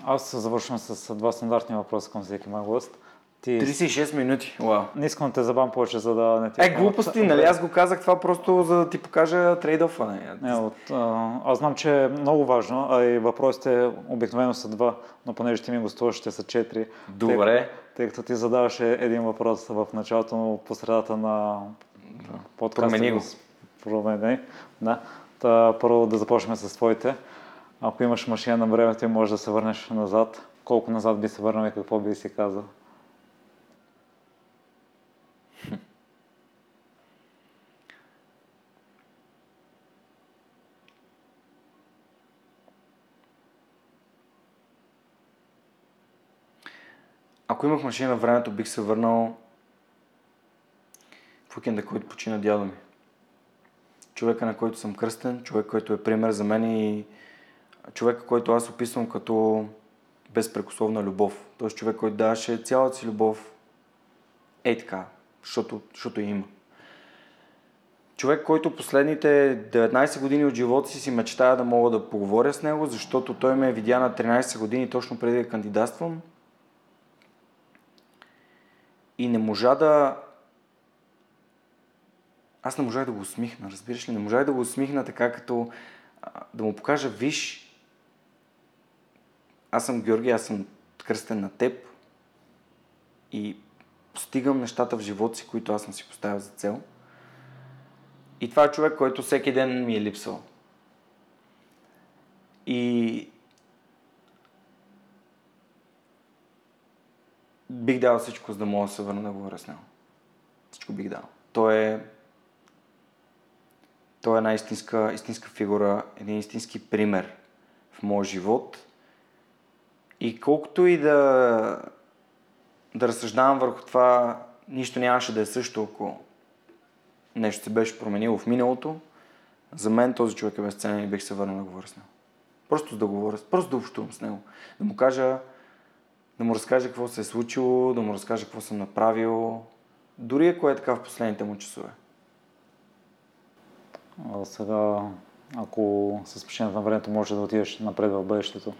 Аз завършвам с два стандартни въпроса към всеки мой гост. Ти... 36 минути, вау. Не искам да те забавам повече, за да не ти... Е, глупости, нали? Аз го казах това просто за да ти покажа трейдофа. Нали? Не, от, а, аз знам, че е много важно, а и въпросите обикновено са два, но понеже ти ми гостуваш, ще са четири. Добре. Тъй, тъй като ти задаваше един въпрос в началото, но по средата на да. подкаста. Промени го. Промени. Да. Та, първо да започнем с твоите. Ако имаш машина на времето и можеш да се върнеш назад, колко назад би се върнал и какво би си казал? Ако имах машина на времето, бих се върнал в уикенда, който почина дядо ми. Човека, на който съм кръстен, човек, който е пример за мен и човека, който аз описвам като безпрекословна любов. Тоест човек, който даваше цялата си любов е така, защото, защото има. Човек, който последните 19 години от живота си си мечтая да мога да поговоря с него, защото той ме видя на 13 години точно преди да кандидатствам и не можа да... Аз не можах да го усмихна, разбираш ли? Не можах да го усмихна така, като да му покажа, виж, аз съм Георги, аз съм кръстен на теб и постигам нещата в живота си, които аз съм си поставил за цел. И това е човек, който всеки ден ми е липсвал. И бих дал всичко, за да мога да се върна да говоря с него. Всичко бих дал. Той е той е една истинска, истинска фигура, един истински пример в моя живот. И колкото и да, да разсъждавам върху това, нищо нямаше да е също, ако нещо се беше променило в миналото, за мен този човек е безценен и бих се върнал да говоря с него. Просто да говоря, просто да общувам с него. Да му кажа, да му разкажа какво се е случило, да му разкажа какво съм направил, дори ако е така в последните му часове. А сега, ако с на времето може да отидеш напред в бъдещето,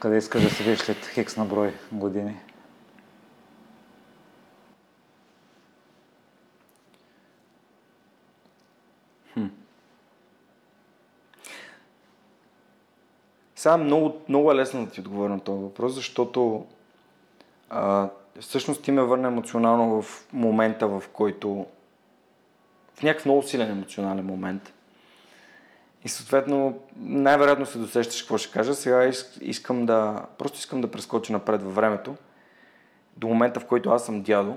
къде искаш да се видиш след хекс на брой години? Сега много, много е лесно да ти отговоря на този въпрос, защото а, всъщност ти ме върна емоционално в момента, в който в някакъв много силен емоционален момент. И съответно, най-вероятно се досещаш какво ще кажа. Сега искам да, просто искам да прескоча напред във времето, до момента, в който аз съм дядо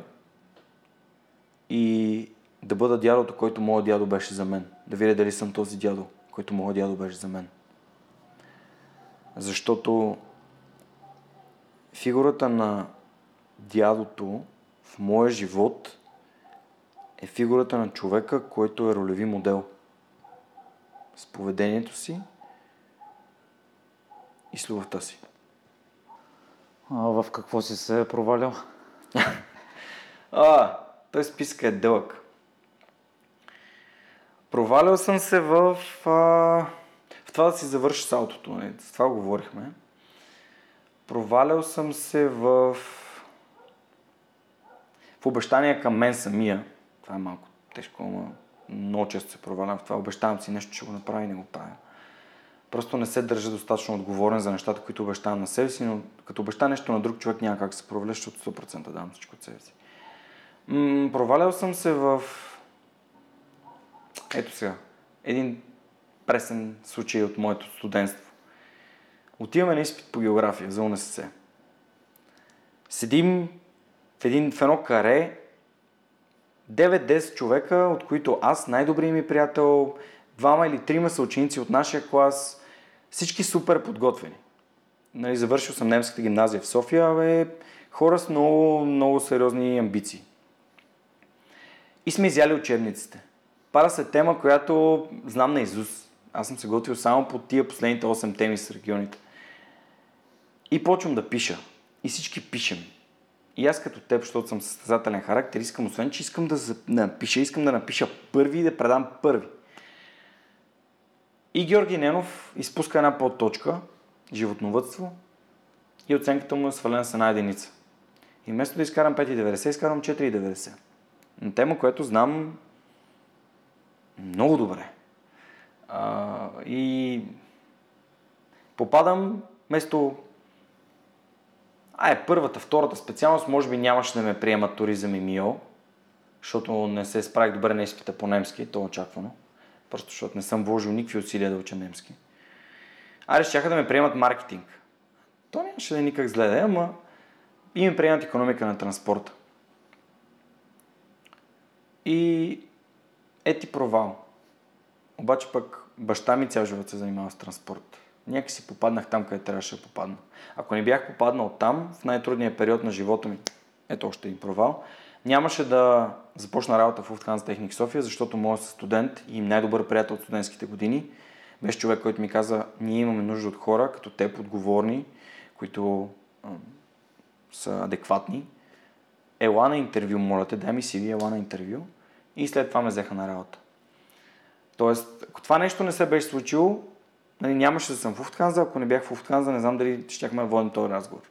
и да бъда дядото, който моят дядо беше за мен. Да видя дали съм този дядо, който моят дядо беше за мен. Защото фигурата на дядото в моя живот е фигурата на човека, който е ролеви модел. С поведението си и с любовта си. А в какво си се е провалял? а, той списка е дълъг. Провалял съм се в... А това да си завърши салтото, нали? с това говорихме. Провалял съм се в, в обещания към мен самия. Това е малко тежко, но много често се провалям в това. Обещавам си нещо, ще го направя и не го правя. Просто не се държа достатъчно отговорен за нещата, които обещавам на себе си, но като обеща нещо на друг човек няма как се проваля, защото 100% давам всичко от себе си. М- провалял съм се в... Ето сега. Един пресен случай от моето студентство. Отиваме на изпит по география за УНСС. седим в, един, в едно каре, 9-10 човека, от които аз, най-добрият ми приятел, двама или трима са ученици от нашия клас, всички супер подготвени. Нали, завършил съм немската гимназия в София, бе, хора с много, много сериозни амбиции. И сме изяли учебниците. Пара се тема, която знам на Изус. Аз съм се готвил само по тия последните 8 теми с регионите. И почвам да пиша. И всички пишем. И аз като теб, защото съм състезателен характер, искам, освен, че искам да напиша, искам да напиша първи и да предам първи. И Георги Ненов изпуска една подточка, животновътство, и оценката му е свалена с една единица. И вместо да изкарам 5,90, изкарам 4,90. На тема, която знам много добре. А, и попадам вместо а е първата, втората специалност, може би нямаше да ме приемат туризъм и МИО, защото не се справих добре на изпита по немски, то е очаквано. Просто защото не съм вложил никакви усилия да уча немски. Аре, щяха да ме приемат маркетинг. То нямаше да е никак зле да е, ама и ми приемат економика на транспорта. И ети провал. Обаче пък баща ми цял живот се занимава с транспорт. Някакси попаднах там, къде трябваше да попадна. Ако не бях попаднал там, в най-трудния период на живота ми, ето още един провал, нямаше да започна работа в Lufthansa Техник София, защото моят студент и най-добър приятел от студентските години беше човек, който ми каза, ние имаме нужда от хора, като теб, отговорни, които а, са адекватни. Ела на интервю, моля те, дай ми CV, ела на интервю. И след това ме взеха на работа. Тоест, ако това нещо не се беше случило, нали, нямаше да съм в Уфтханза, ако не бях в Уфтханза, не знам дали щяхме да водим този разговор.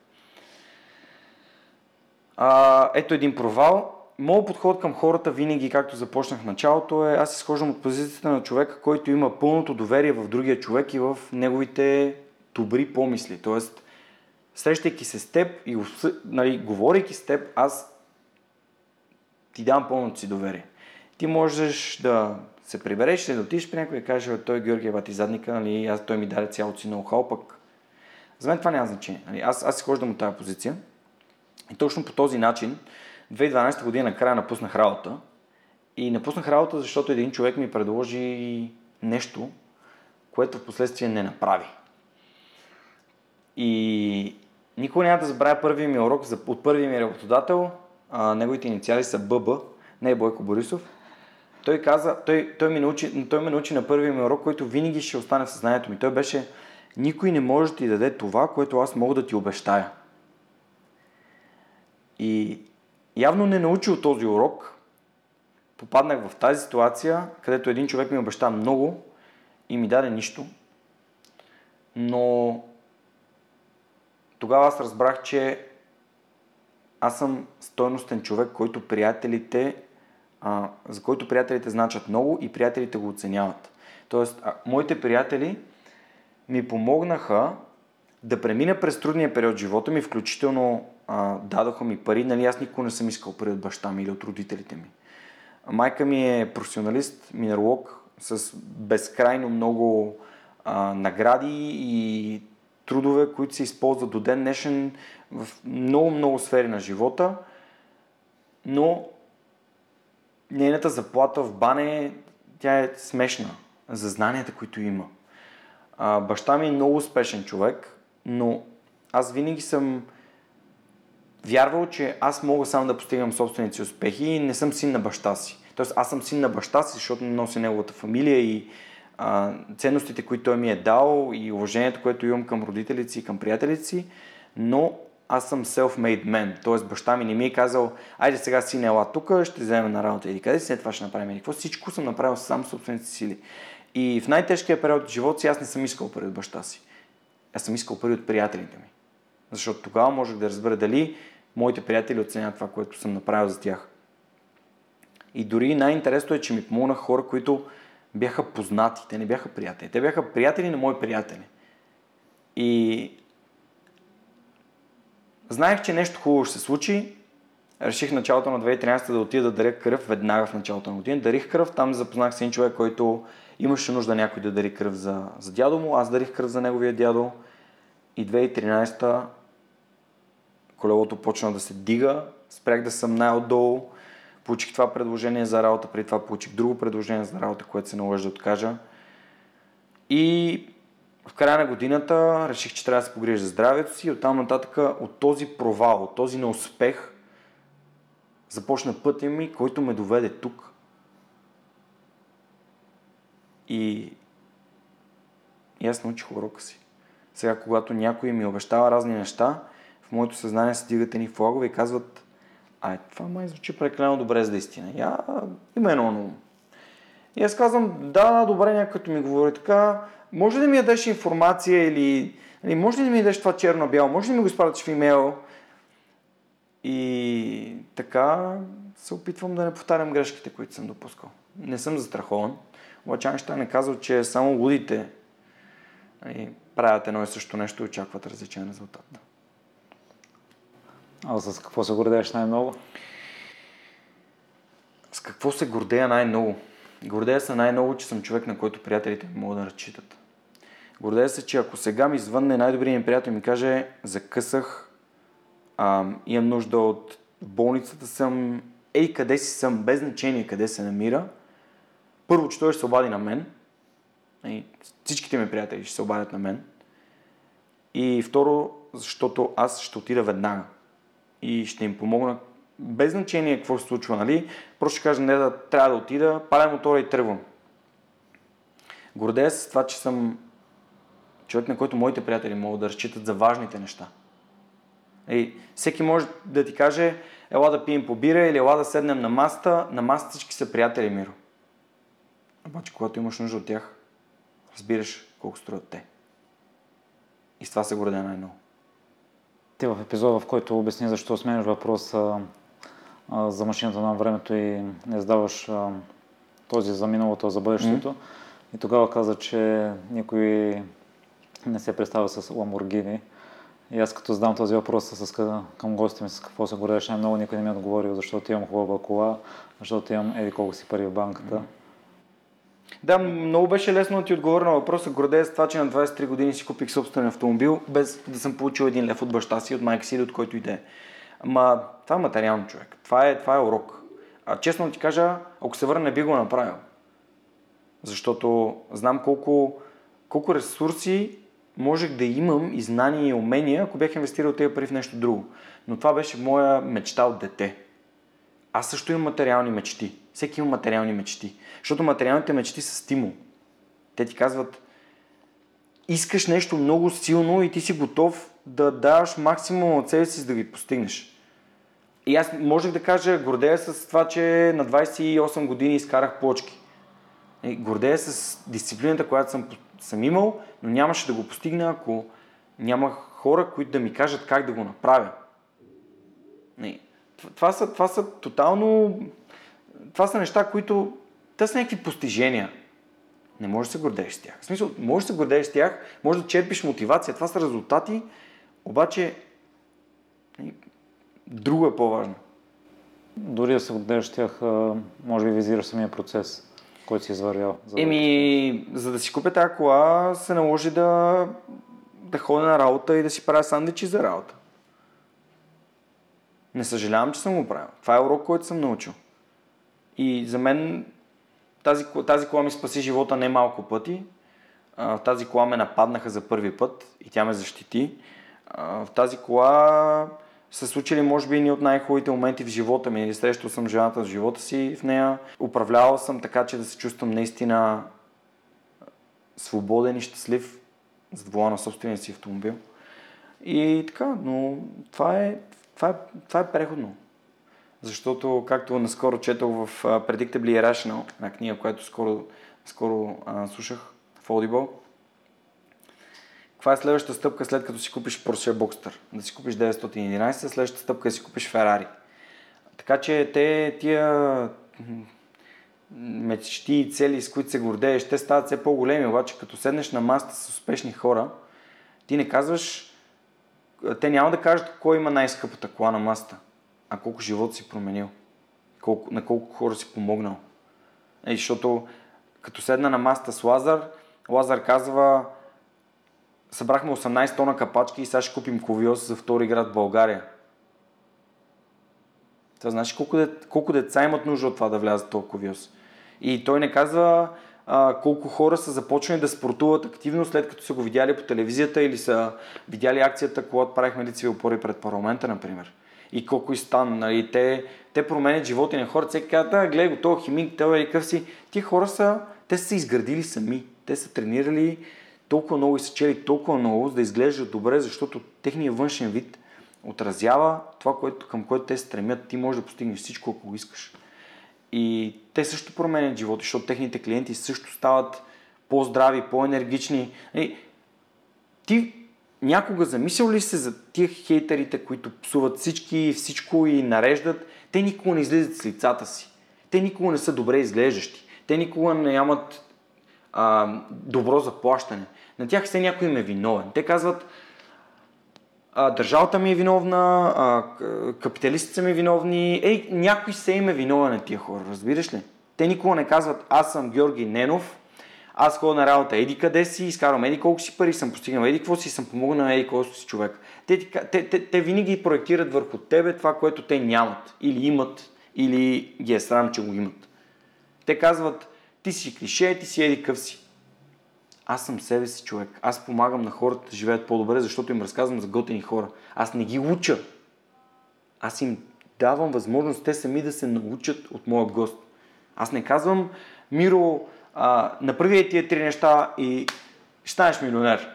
А, ето един провал. Моят подход към хората винаги, както започнах в началото, е аз изхождам от позицията на човека, който има пълното доверие в другия човек и в неговите добри помисли. Тоест, срещайки се с теб и нали, говорейки с теб, аз ти дам пълното си доверие. Ти можеш да се прибереш, да отидеш при някой и кажеш, той Георги е бати задника, нали, аз, той ми даде цялото си ноу-хау, пък за мен това няма значение. Нали, аз, аз си хождам от тази позиция и точно по този начин 2012 година накрая напуснах работа и напуснах работа, защото един човек ми предложи нещо, което в последствие не направи. И никога няма да забравя първия ми урок от първия ми работодател. А, неговите инициали са ББ, не е Бойко Борисов. Той каза, той, той, ме научи, той ме научи на първия ми урок, който винаги ще остане в съзнанието ми. Той беше, никой не може да ти даде това, което аз мога да ти обещая. И явно не научил този урок, попаднах в тази ситуация, където един човек ми обеща много и ми даде нищо. Но тогава аз разбрах, че аз съм стойностен човек, който приятелите, а, за който приятелите значат много и приятелите го оценяват. Тоест, а, моите приятели ми помогнаха да премина през трудния период в живота ми, включително а, дадоха ми пари. Нали, аз никога не съм искал пари от баща ми или от родителите ми. Майка ми е професионалист, минералог, с безкрайно много а, награди и трудове, които се използват до ден днешен в много-много сфери на живота, но нейната заплата в бане, тя е смешна за знанията, които има. А, баща ми е много успешен човек, но аз винаги съм вярвал, че аз мога само да постигам собствените си успехи и не съм син на баща си. Тоест аз съм син на баща си, защото носи неговата фамилия и а, ценностите, които той ми е дал и уважението, което имам към родителите си и към приятелите си, но аз съм self-made man, т.е. баща ми не ми е казал, айде сега си ела тук, ще вземем на работа или къде след това ще направим какво. Всичко съм направил сам собствените сили. И в най-тежкия период от живота си аз не съм искал пари от баща си. Аз съм искал пари от приятелите ми. Защото тогава можех да разбера дали моите приятели оценят това, което съм направил за тях. И дори най-интересното е, че ми помогнаха хора, които бяха познати, те не бяха приятели. Те бяха приятели на мои приятели. И знаех, че нещо хубаво ще се случи. Реших началото на 2013 да отида да даря кръв веднага в началото на година. Дарих кръв, там запознах с един човек, който имаше нужда някой да дари кръв за, за дядо му. Аз дарих кръв за неговия дядо. И 2013 колелото почна да се дига, спрях да съм най-отдолу, получих това предложение за работа, преди това получих друго предложение за работа, което се наложи да откажа. И в края на годината реших, че трябва да се погрижа за здравето си и оттам нататък от този провал, от този неуспех започна пътя ми, който ме доведе тук. И, и аз научих урока си. Сега, когато някой ми обещава разни неща, в моето съзнание се дигат едни флагове и казват, ай, това май звучи прекалено добре за да истина. Я, има едно на И аз казвам, да, да, добре, някой ми говори така, може да ми ядеш информация или, или нали, може ли да ми ядеш това черно-бяло, може ли да ми го изпратиш в имейл? И така се опитвам да не повтарям грешките, които съм допускал. Не съм застрахован. Обаче Айнщайн е казал, че само лудите и правят едно и също нещо и очакват различен резултат. А с какво се гордееш най-много? С какво се гордея най-много? Гордея се най-много, че съм човек, на който приятелите ми могат да разчитат. Гордея се, че ако сега ми звънне най-добрият ми приятел ми каже закъсах, а, имам нужда от болницата съм, ей къде си съм, без значение къде се намира, първо, че той ще се обади на мен, и всичките ми приятели ще се обадят на мен, и второ, защото аз ще отида веднага. И ще им помогна. Без значение какво се случва, нали? Просто ще кажа, не да трябва да отида, паля мотора и тръгвам. Гордея се с това, че съм човек, на който моите приятели могат да разчитат за важните неща. И всеки може да ти каже, ела да пием по бира или ела да седнем на маста. На маста всички са приятели, Миро. Обаче, когато имаш нужда от тях, разбираш колко струват те. И с това се гордя най-много. Ти в епизода, в който обясни защо сменяш въпроса за машината на времето и не задаваш а, този за миналото, за бъдещето. Mm-hmm. И тогава каза, че никой не се представя с Ламоргини. И аз като задам този въпрос с, към гостите ми с какво се гордееш най-много, никой не ми е отговорил, защото имам хубава кола, защото имам еди колко си пари в банката. Да, много беше лесно да ти отговоря на въпроса. Гордея с това, че на 23 години си купих собствен автомобил, без да съм получил един лев от баща си, от майка си или от който иде. Ама това е материално човек. Това е, това е урок. А честно ти кажа, ако се върна, не би го направил. Защото знам колко, колко ресурси можех да имам и знания и умения, ако бях инвестирал тези пари в нещо друго. Но това беше моя мечта от дете. Аз също имам материални мечти. Всеки има материални мечти. Защото материалните мечти са стимул. Те ти казват, искаш нещо много силно и ти си готов да даваш максимум от себе си, за да ги постигнеш. И аз можех да кажа, гордея с това, че на 28 години изкарах плочки. Гордея с дисциплината, която съм, съм имал, но нямаше да го постигна, ако няма хора, които да ми кажат как да го направя. Това са, това са тотално... Това са неща, които те са някакви постижения. Не можеш да се гордееш с тях. В смисъл, можеш да се гордееш с тях, може да черпиш мотивация, това са резултати, обаче друго е по-важно. Дори да се гордееш с тях, може би визираш самия процес, който си извървял. За Еми, да... за да си купя тази кола, се наложи да, да ходя на работа и да си правя сандвичи за работа. Не съжалявам, че съм го правил. Това е урок, който съм научил. И за мен тази, тази кола ми спаси живота не малко пъти. В тази кола ме нападнаха за първи път и тя ме защити. В тази кола са случили, може би, ни от най-хубавите моменти в живота ми. Или срещал съм жената в живота си в нея. Управлявал съм така, че да се чувствам наистина свободен и щастлив за вола на собствения си автомобил. И така, но това е, това е, това е преходно. Защото, както наскоро четох в Predictably Irrational, една книга, която скоро, скоро uh, слушах в Audible, каква е следващата стъпка след като си купиш Porsche Boxster? Да си купиш 911, следващата стъпка е да си купиш Ferrari. Така че те, тия мечти и цели, с които се гордееш, те стават все по-големи, обаче като седнеш на маста с успешни хора, ти не казваш, те няма да кажат кой има най-скъпата кола на маста а колко живот си променил, колко, на колко хора си помогнал. И защото като седна на маста с Лазар, Лазар казва, събрахме 18 тона капачки и сега ще купим ковиос за втори град в България. Това значи колко, де, колко деца имат нужда от това да влязат толкова вирус. И той не казва а, колко хора са започнали да спортуват активно след като са го видяли по телевизията или са видяли акцията, когато правихме лицеви опори пред парламента, например. И колко и стан, нали, те, те променят живота на хората. Всеки казва, да, гледай го, този химик, той е си. Ти хора са, те са се изградили сами. Те са тренирали толкова много и са чели толкова много, за да изглеждат добре, защото техният външен вид отразява това, което, към което те стремят. Ти можеш да постигнеш всичко, ако го искаш. И те също променят живота, защото техните клиенти също стават по-здрави, по-енергични. Нали, ти някога замислял ли се за тия хейтерите, които псуват всички и всичко и нареждат? Те никога не излизат с лицата си. Те никога не са добре изглеждащи. Те никога не нямат а, добро заплащане. На тях все някой им е виновен. Те казват, а, държавата ми е виновна, а, капиталистите ми виновни. Ей, някой се им е виновен на тия хора, разбираш ли? Те никога не казват, аз съм Георги Ненов, аз ходя на работа еди къде си, изкарвам еди колко си пари, съм постигнал еди какво си, съм помогнал на еди колко си човек. Те, те, те, те винаги проектират върху тебе това, което те нямат, или имат, или ги е срам, че го имат. Те казват, ти си клише, ти си еди къв си. Аз съм себе си човек. Аз помагам на хората да живеят по-добре, защото им разказвам за готини хора. Аз не ги уча. Аз им давам възможност те сами да се научат от моя гост. Аз не казвам, Миро, а, направи тия три неща и ще станеш милионер.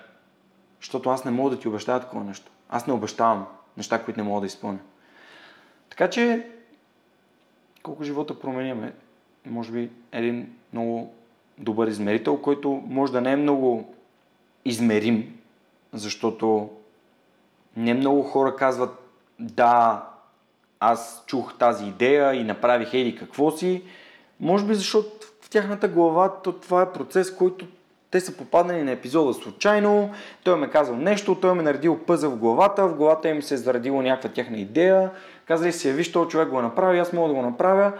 Защото аз не мога да ти обещая такова нещо. Аз не обещавам неща, които не мога да изпълня. Така че, колко живота променяме, може би един много добър измерител, който може да не е много измерим, защото не много хора казват да, аз чух тази идея и направих еди какво си. Може би защото в тяхната глава то, това е процес, който те са попаднали на епизода случайно, той ме казал нещо, той ме наредил пъза в главата, в главата им се е зарадила някаква тяхна идея, казали си, виж, този човек го направи, аз мога да го направя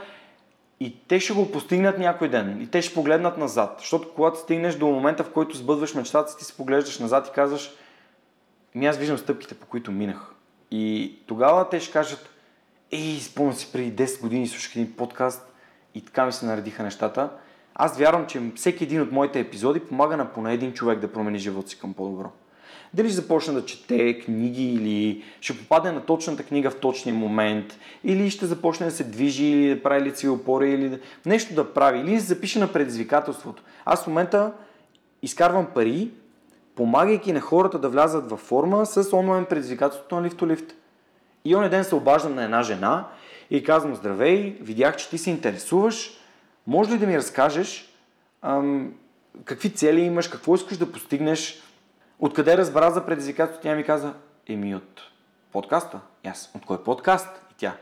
и те ще го постигнат някой ден. И те ще погледнат назад. Защото когато стигнеш до момента, в който сбъдваш мечтата си, ти се поглеждаш назад и казваш, ми аз виждам стъпките, по които минах. И тогава те ще кажат, ей, спомням си преди 10 години слушах един подкаст и така ми се наредиха нещата. Аз вярвам, че всеки един от моите епизоди помага на поне един човек да промени живота си към по-добро. Дали ще започне да чете книги или ще попадне на точната книга в точния момент, или ще започне да се движи, или да прави лицеви опори, или нещо да прави, или да се запише на предизвикателството. Аз в момента изкарвам пари, помагайки на хората да влязат във форма с онлайн предизвикателството на лифтолифт. И оня ден се обаждам на една жена и казвам, здравей, видях, че ти се интересуваш, може ли да ми разкажеш ам, какви цели имаш, какво искаш да постигнеш, Откъде разбра за предизвикателството? Тя ми каза, еми от подкаста. И аз, от кой подкаст? И тя,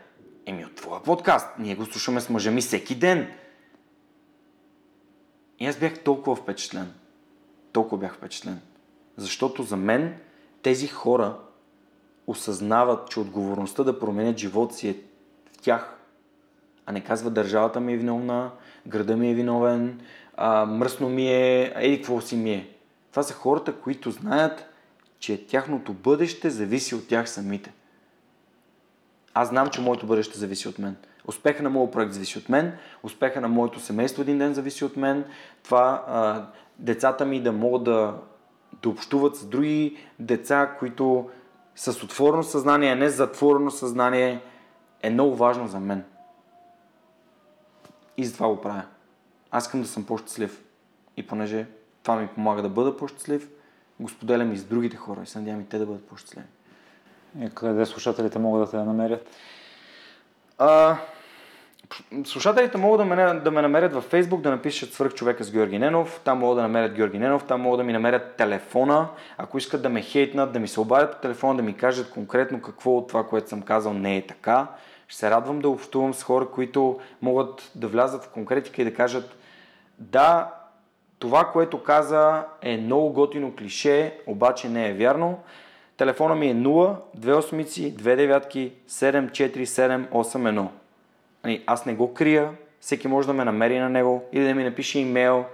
еми от твоя подкаст. Ние го слушаме с мъжа ми всеки ден. И аз бях толкова впечатлен. Толкова бях впечатлен. Защото за мен тези хора осъзнават, че отговорността да променят живота си е в тях, а не казва държавата ми е виновна, града ми е виновен, а, мръсно ми е, еди какво си ми е. Това са хората, които знаят, че тяхното бъдеще зависи от тях самите. Аз знам, че моето бъдеще зависи от мен. Успеха на моят проект зависи от мен, успеха на моето семейство един ден зависи от мен, това а, децата ми да могат да, да общуват с други деца, които с отворено съзнание, а не затворено съзнание, е много важно за мен. И затова го правя. Аз искам да съм по-щастлив. И понеже това ми помага да бъда по-щастлив, го споделям и с другите хора и се надявам и те да бъдат по-щастливи. И къде слушателите могат да те намерят? А, слушателите могат да ме, да ме намерят във Facebook, да напишат свърх човека с Георги Ненов, там могат да намерят Георги Ненов, там могат да ми намерят телефона, ако искат да ме хейтнат, да ми се обадят по телефона, да ми кажат конкретно какво от това, което съм казал не е така. Ще се радвам да общувам с хора, които могат да влязат в конкретика и да кажат да, това, което каза е много готино клише, обаче не е вярно. Телефона ми е 0 28 2 74781. Аз не го крия, всеки може да ме намери на него или да ми напише имейл,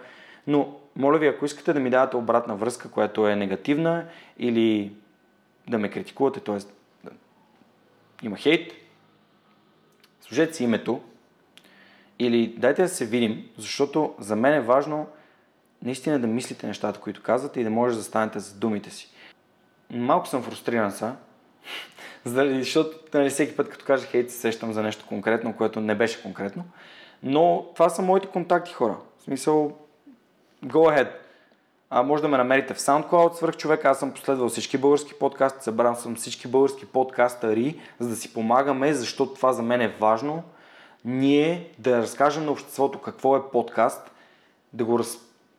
но моля ви, ако искате да ми давате обратна връзка, която е негативна или да ме критикувате, т.е. Има хейт, Сложете си името или дайте да се видим, защото за мен е важно наистина да мислите нещата, които казвате и да може да станете за думите си. Малко съм фрустриран са, защото нали, всеки път като кажа хейт се сещам за нещо конкретно, което не беше конкретно. Но това са моите контакти хора. В смисъл, go ahead. А, може да ме намерите в SoundCloud, свърх човек. Аз съм последвал всички български подкасти, събрал съм всички български подкастъри, за да си помагаме, защото това за мен е важно. Ние да разкажем на обществото какво е подкаст, да го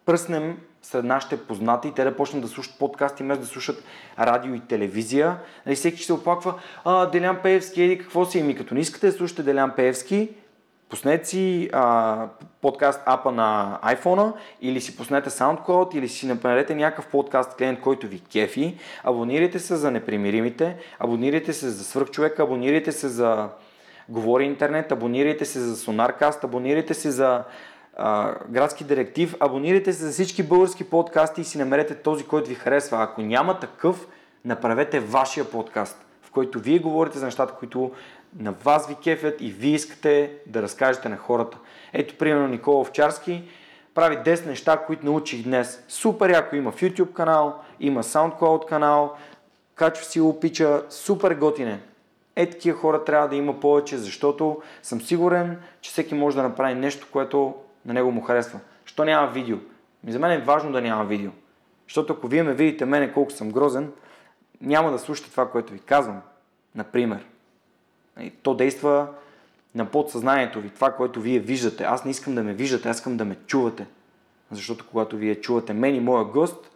разпръснем сред нашите познати и те да почнат да слушат подкасти, вместо да слушат радио и телевизия. Нали, всеки ще се оплаква, а, Делян Пеевски, еди какво си? Еми, като не искате да слушате Делян Пеевски, пуснете си а, подкаст апа на iPhone или си пуснете SoundCloud или си направете някакъв подкаст клиент, който ви кефи. Абонирайте се за непримиримите, абонирайте се за свръхчовека, абонирайте се за Говори интернет, абонирайте се за Sonarcast, абонирайте се за градски директив, абонирайте се за всички български подкасти и си намерете този, който ви харесва. Ако няма такъв, направете вашия подкаст, в който вие говорите за нещата, които на вас ви кефят и вие искате да разкажете на хората. Ето, примерно, Никола Овчарски прави 10 неща, които научих днес. Супер яко има в YouTube канал, има SoundCloud канал, качва си опича, супер готине. Е, такива хора трябва да има повече, защото съм сигурен, че всеки може да направи нещо, което на него му харесва. Що няма видео? За мен е важно да няма видео. Защото ако вие ме видите мене колко съм грозен, няма да слушате това, което ви казвам. Например. То действа на подсъзнанието ви, това, което вие виждате. Аз не искам да ме виждате, аз искам да ме чувате. Защото когато вие чувате мен и моя гост,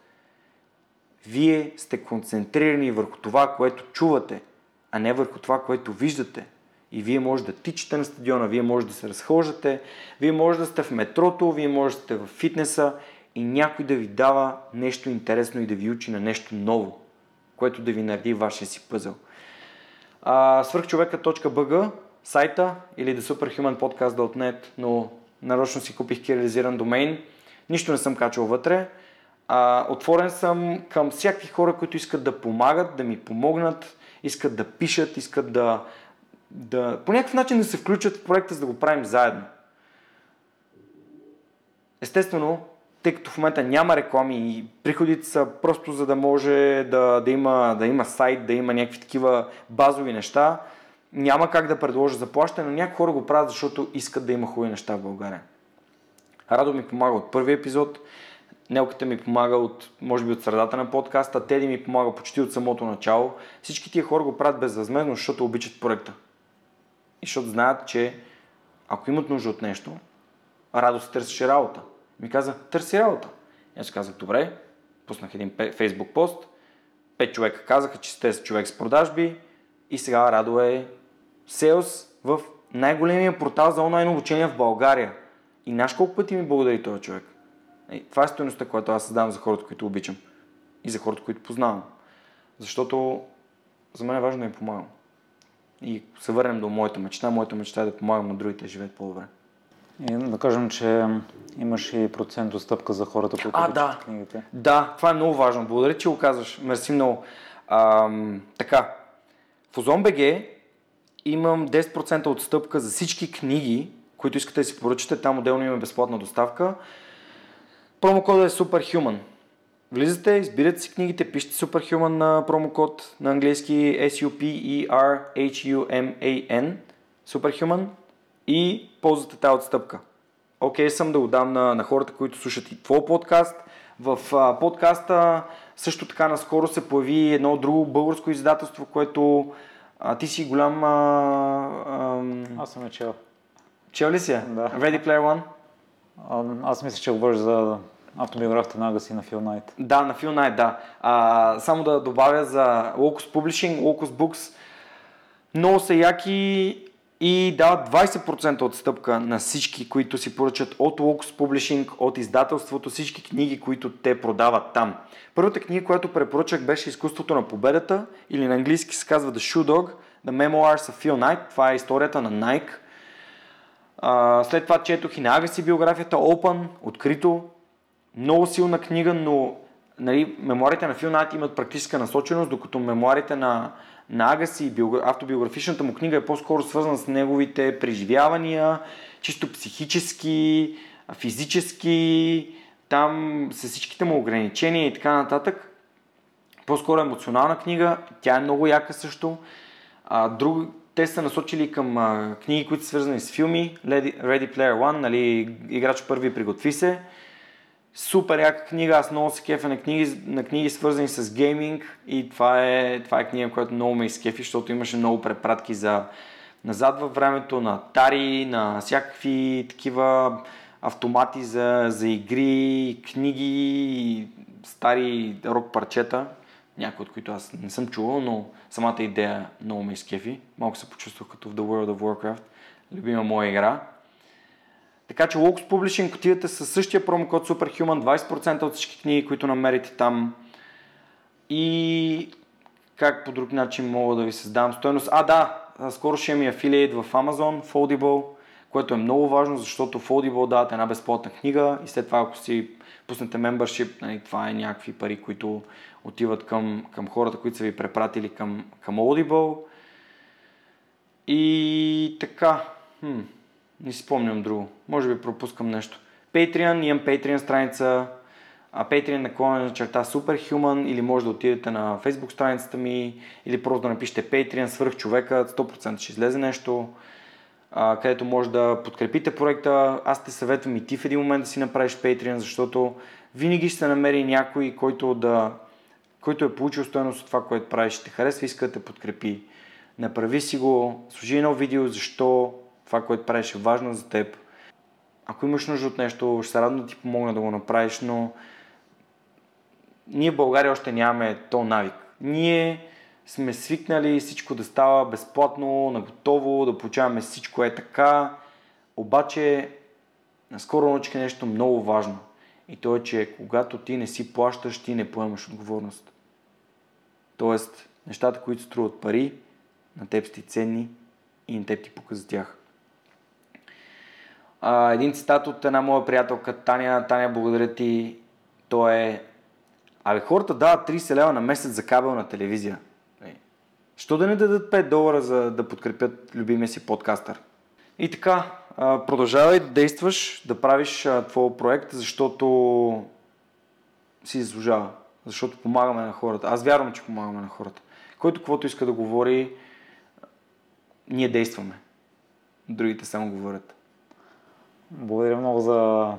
вие сте концентрирани върху това, което чувате, а не върху това, което виждате. И вие може да тичате на стадиона, вие може да се разхождате, вие може да сте в метрото, вие може да сте в фитнеса и някой да ви дава нещо интересно и да ви учи на нещо ново, което да ви нареди вашия си пъзъл. свърхчовека.bg сайта или The Superhuman Podcast.net, но нарочно си купих кирилизиран домейн. Нищо не съм качал вътре. А, отворен съм към всякакви хора, които искат да помагат, да ми помогнат, искат да пишат, искат да да, по някакъв начин да се включат в проекта, за да го правим заедно. Естествено, тъй като в момента няма реклами и приходите са просто за да може да, да, има, да има сайт, да има някакви такива базови неща, няма как да предложа заплащане, но някои хора го правят, защото искат да има хубави неща в България. Радо ми помага от първи епизод, Нелката ми помага от, може би от средата на подкаста, Теди ми помага почти от самото начало. Всички тия хора го правят безвъзмезно, защото обичат проекта. И защото знаят, че ако имат нужда от нещо, радост се търсеше работа. Ми каза, търси работа. И аз казах, добре, пуснах един фейсбук пост, пет човека казаха, че сте човек с продажби и сега Радо е селс в най-големия портал за онлайн обучение в България. И наш колко пъти ми благодари този човек. И това е стоеността, която аз създавам за хората, които обичам. И за хората, които познавам. Защото за мен е важно да им помагам и се върнем до моята мечта. Моята мечта е да помагам на другите да живеят по-добре. И да кажем, че имаш и процент достъпка за хората, които а, да. книгите. Да, това е много важно. Благодаря, че го казваш. Мерси много. Ам, така, в OzonBG имам 10% отстъпка за всички книги, които искате да си поръчате. Там отделно има безплатна доставка. Промокодът е Superhuman. Влизате, избирате си книгите, пишете Superhuman на промокод на английски S-U-P-E-R-H-U-M-A-N Superhuman и ползвате тази отстъпка. Окей okay, съм да го дам на, на хората, които слушат и твой подкаст. В а, подкаста също така наскоро се появи едно друго българско издателство, което а, ти си голям... А, а, Аз съм е чел. Чел ли си? Да. Ready Player One? А, аз мисля, че говориш за Автобиографията на Агаси на Фил Найт. Да, на Фил Найт, да. А, само да добавя за Locus Publishing, Locus Books. Много са яки и дават 20% отстъпка на всички, които си поръчат от Locus Publishing, от издателството, всички книги, които те продават там. Първата книга, която препоръчах беше Изкуството на победата или на английски се казва The Shoe Dog, The Memoirs of Phil Knight. Това е историята на Nike. А, след това четох и на Агаси биографията Open, открито, много силна книга, но нали, мемуарите на Фил Найт имат практическа насоченост, докато мемуарите на, на Агаси, автобиографичната му книга е по-скоро свързана с неговите преживявания, чисто психически, физически, там с всичките му ограничения и така нататък. По-скоро емоционална книга, тя е много яка също. А, друг, те са насочили към а, книги, които са свързани с филми. Ready Player One, нали, играч първи приготви се. Супер яка книга, аз много се кефа на книги, на книги свързани с гейминг и това е, това е книга, която много ме изкефи, защото имаше много препратки за назад във времето, на тари, на всякакви такива автомати за, за игри, книги, стари рок парчета, някои от които аз не съм чувал, но самата идея много ме изкефи. Малко се почувствах като в The World of Warcraft, любима моя игра. Така че Locus Publishing отидете със същия промокод Superhuman, 20% от всички книги, които намерите там. И как по друг начин мога да ви създам стоеност. А, да, скоро ще ми афилиейт в Amazon, Foldable, което е много важно, защото Foldable дават една безплатна книга и след това, ако си пуснете membership, нали, това е някакви пари, които отиват към, към хората, които са ви препратили към, към Audible. И така, хм, не си спомням друго. Може би пропускам нещо. Patreon, имам Patreon страница, а Patreon наклонен на черта Superhuman или може да отидете на Facebook страницата ми или просто да напишете Patreon свърх човека, 100% ще излезе нещо, а, където може да подкрепите проекта. Аз те съветвам и ти в един момент да си направиш Patreon, защото винаги ще се намери някой, който, да, който е получил стоеност от това, което правиш, те харесва, иска да те подкрепи. Направи си го, служи едно видео, защо това, което правиш е важно за теб. Ако имаш нужда от нещо, ще се радвам да ти помогна да го направиш, но ние в България още нямаме то навик. Ние сме свикнали всичко да става безплатно, наготово, да получаваме всичко е така. Обаче, наскоро научих нещо много важно. И то е, че когато ти не си плащаш, ти не поемаш отговорност. Тоест, нещата, които струват пари, на теб сте ценни и на теб ти пука за тях. А, един цитат от една моя приятелка Таня. Таня, благодаря ти. То е Абе, хората дават 30 лева на месец за кабелна телевизия. Що да не дадат 5 долара за да подкрепят любимия си подкастър? И така, продължавай да действаш, да правиш твой проект, защото си заслужава. Защото помагаме на хората. Аз вярвам, че помагаме на хората. Който каквото иска да говори, ние действаме. Другите само говорят. Благодаря много за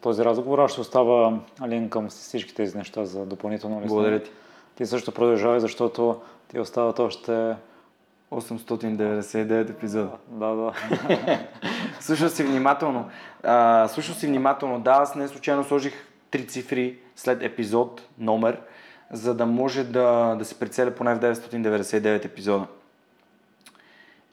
този разговор. Аз ще остава линк към всички тези неща за допълнително лиснение. Благодаря ти. Ти също продължавай, защото ти остават още 899 епизода. Да, да. Слушай си внимателно. А, слушай си внимателно. Да, аз не случайно сложих три цифри след епизод, номер, за да може да, да се прицеля поне в 999 епизода.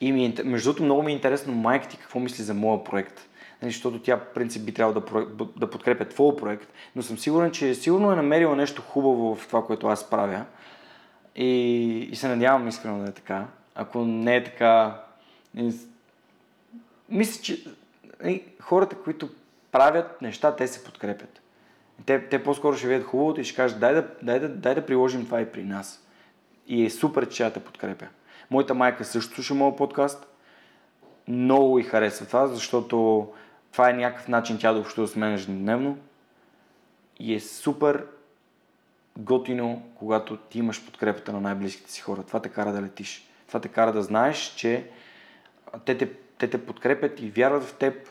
И ми, е между другото, много ми е интересно майка ти какво мисли за моя проект. Нали, защото тя, в принцип, би трябвало да, да подкрепя твой проект, но съм сигурен, че сигурно е намерила нещо хубаво в това, което аз правя. И, и се надявам искрено да е така. Ако не е така, мисля, че нали, хората, които правят неща, те се подкрепят. Те, те по-скоро ще видят хубавото и ще кажат, дай да, дай, да, дай да приложим това и при нас. И е супер, че тя те подкрепя. Моята майка също слуша моят подкаст. Много и харесва това, защото това е някакъв начин тя да общува с мен ежедневно. И е супер готино, когато ти имаш подкрепата на най-близките си хора. Това те кара да летиш. Това те кара да знаеш, че те те, те те подкрепят и вярват в теб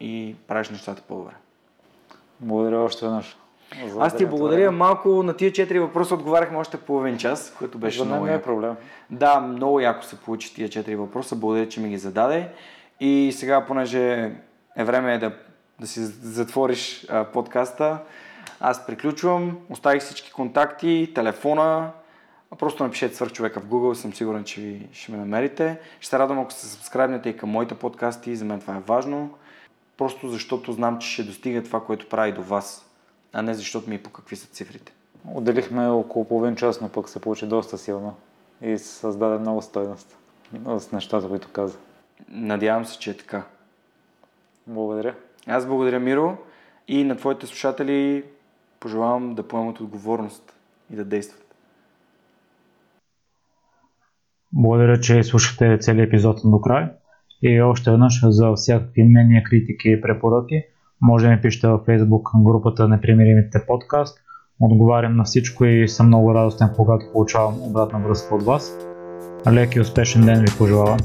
и правиш нещата по-добре. Благодаря още веднъж. Аз ти благодаря. Малко на тия четири въпроса отговаряхме още половин час, което беше За много не е проблем. Да, много яко се получи тия четири въпроса. Благодаря, че ми ги зададе. И сега, понеже е време да, да си затвориш а, подкаста, аз приключвам. Оставих всички контакти, телефона. Просто напишете свърх човека в Google, съм сигурен, че ви, ще ме намерите. Ще се радвам, ако се сабскрайбнете и към моите подкасти, за мен това е важно. Просто защото знам, че ще достига това, което прави до вас, а не защото ми е по какви са цифрите. Отделихме около половин час, но пък се получи доста силно и създаде много стойност с нещата, които каза. Надявам се, че е така. Благодаря. Аз благодаря, Миро, и на твоите слушатели пожелавам да поемат отговорност и да действат. Благодаря, че слушахте целият епизод до край. И още веднъж за всякакви мнения, критики и препоръки, може да ми пишете във Facebook групата Непримиримите подкаст. Отговарям на всичко и съм много радостен, когато получавам обратна връзка от вас. Лек и успешен ден ви пожелавам!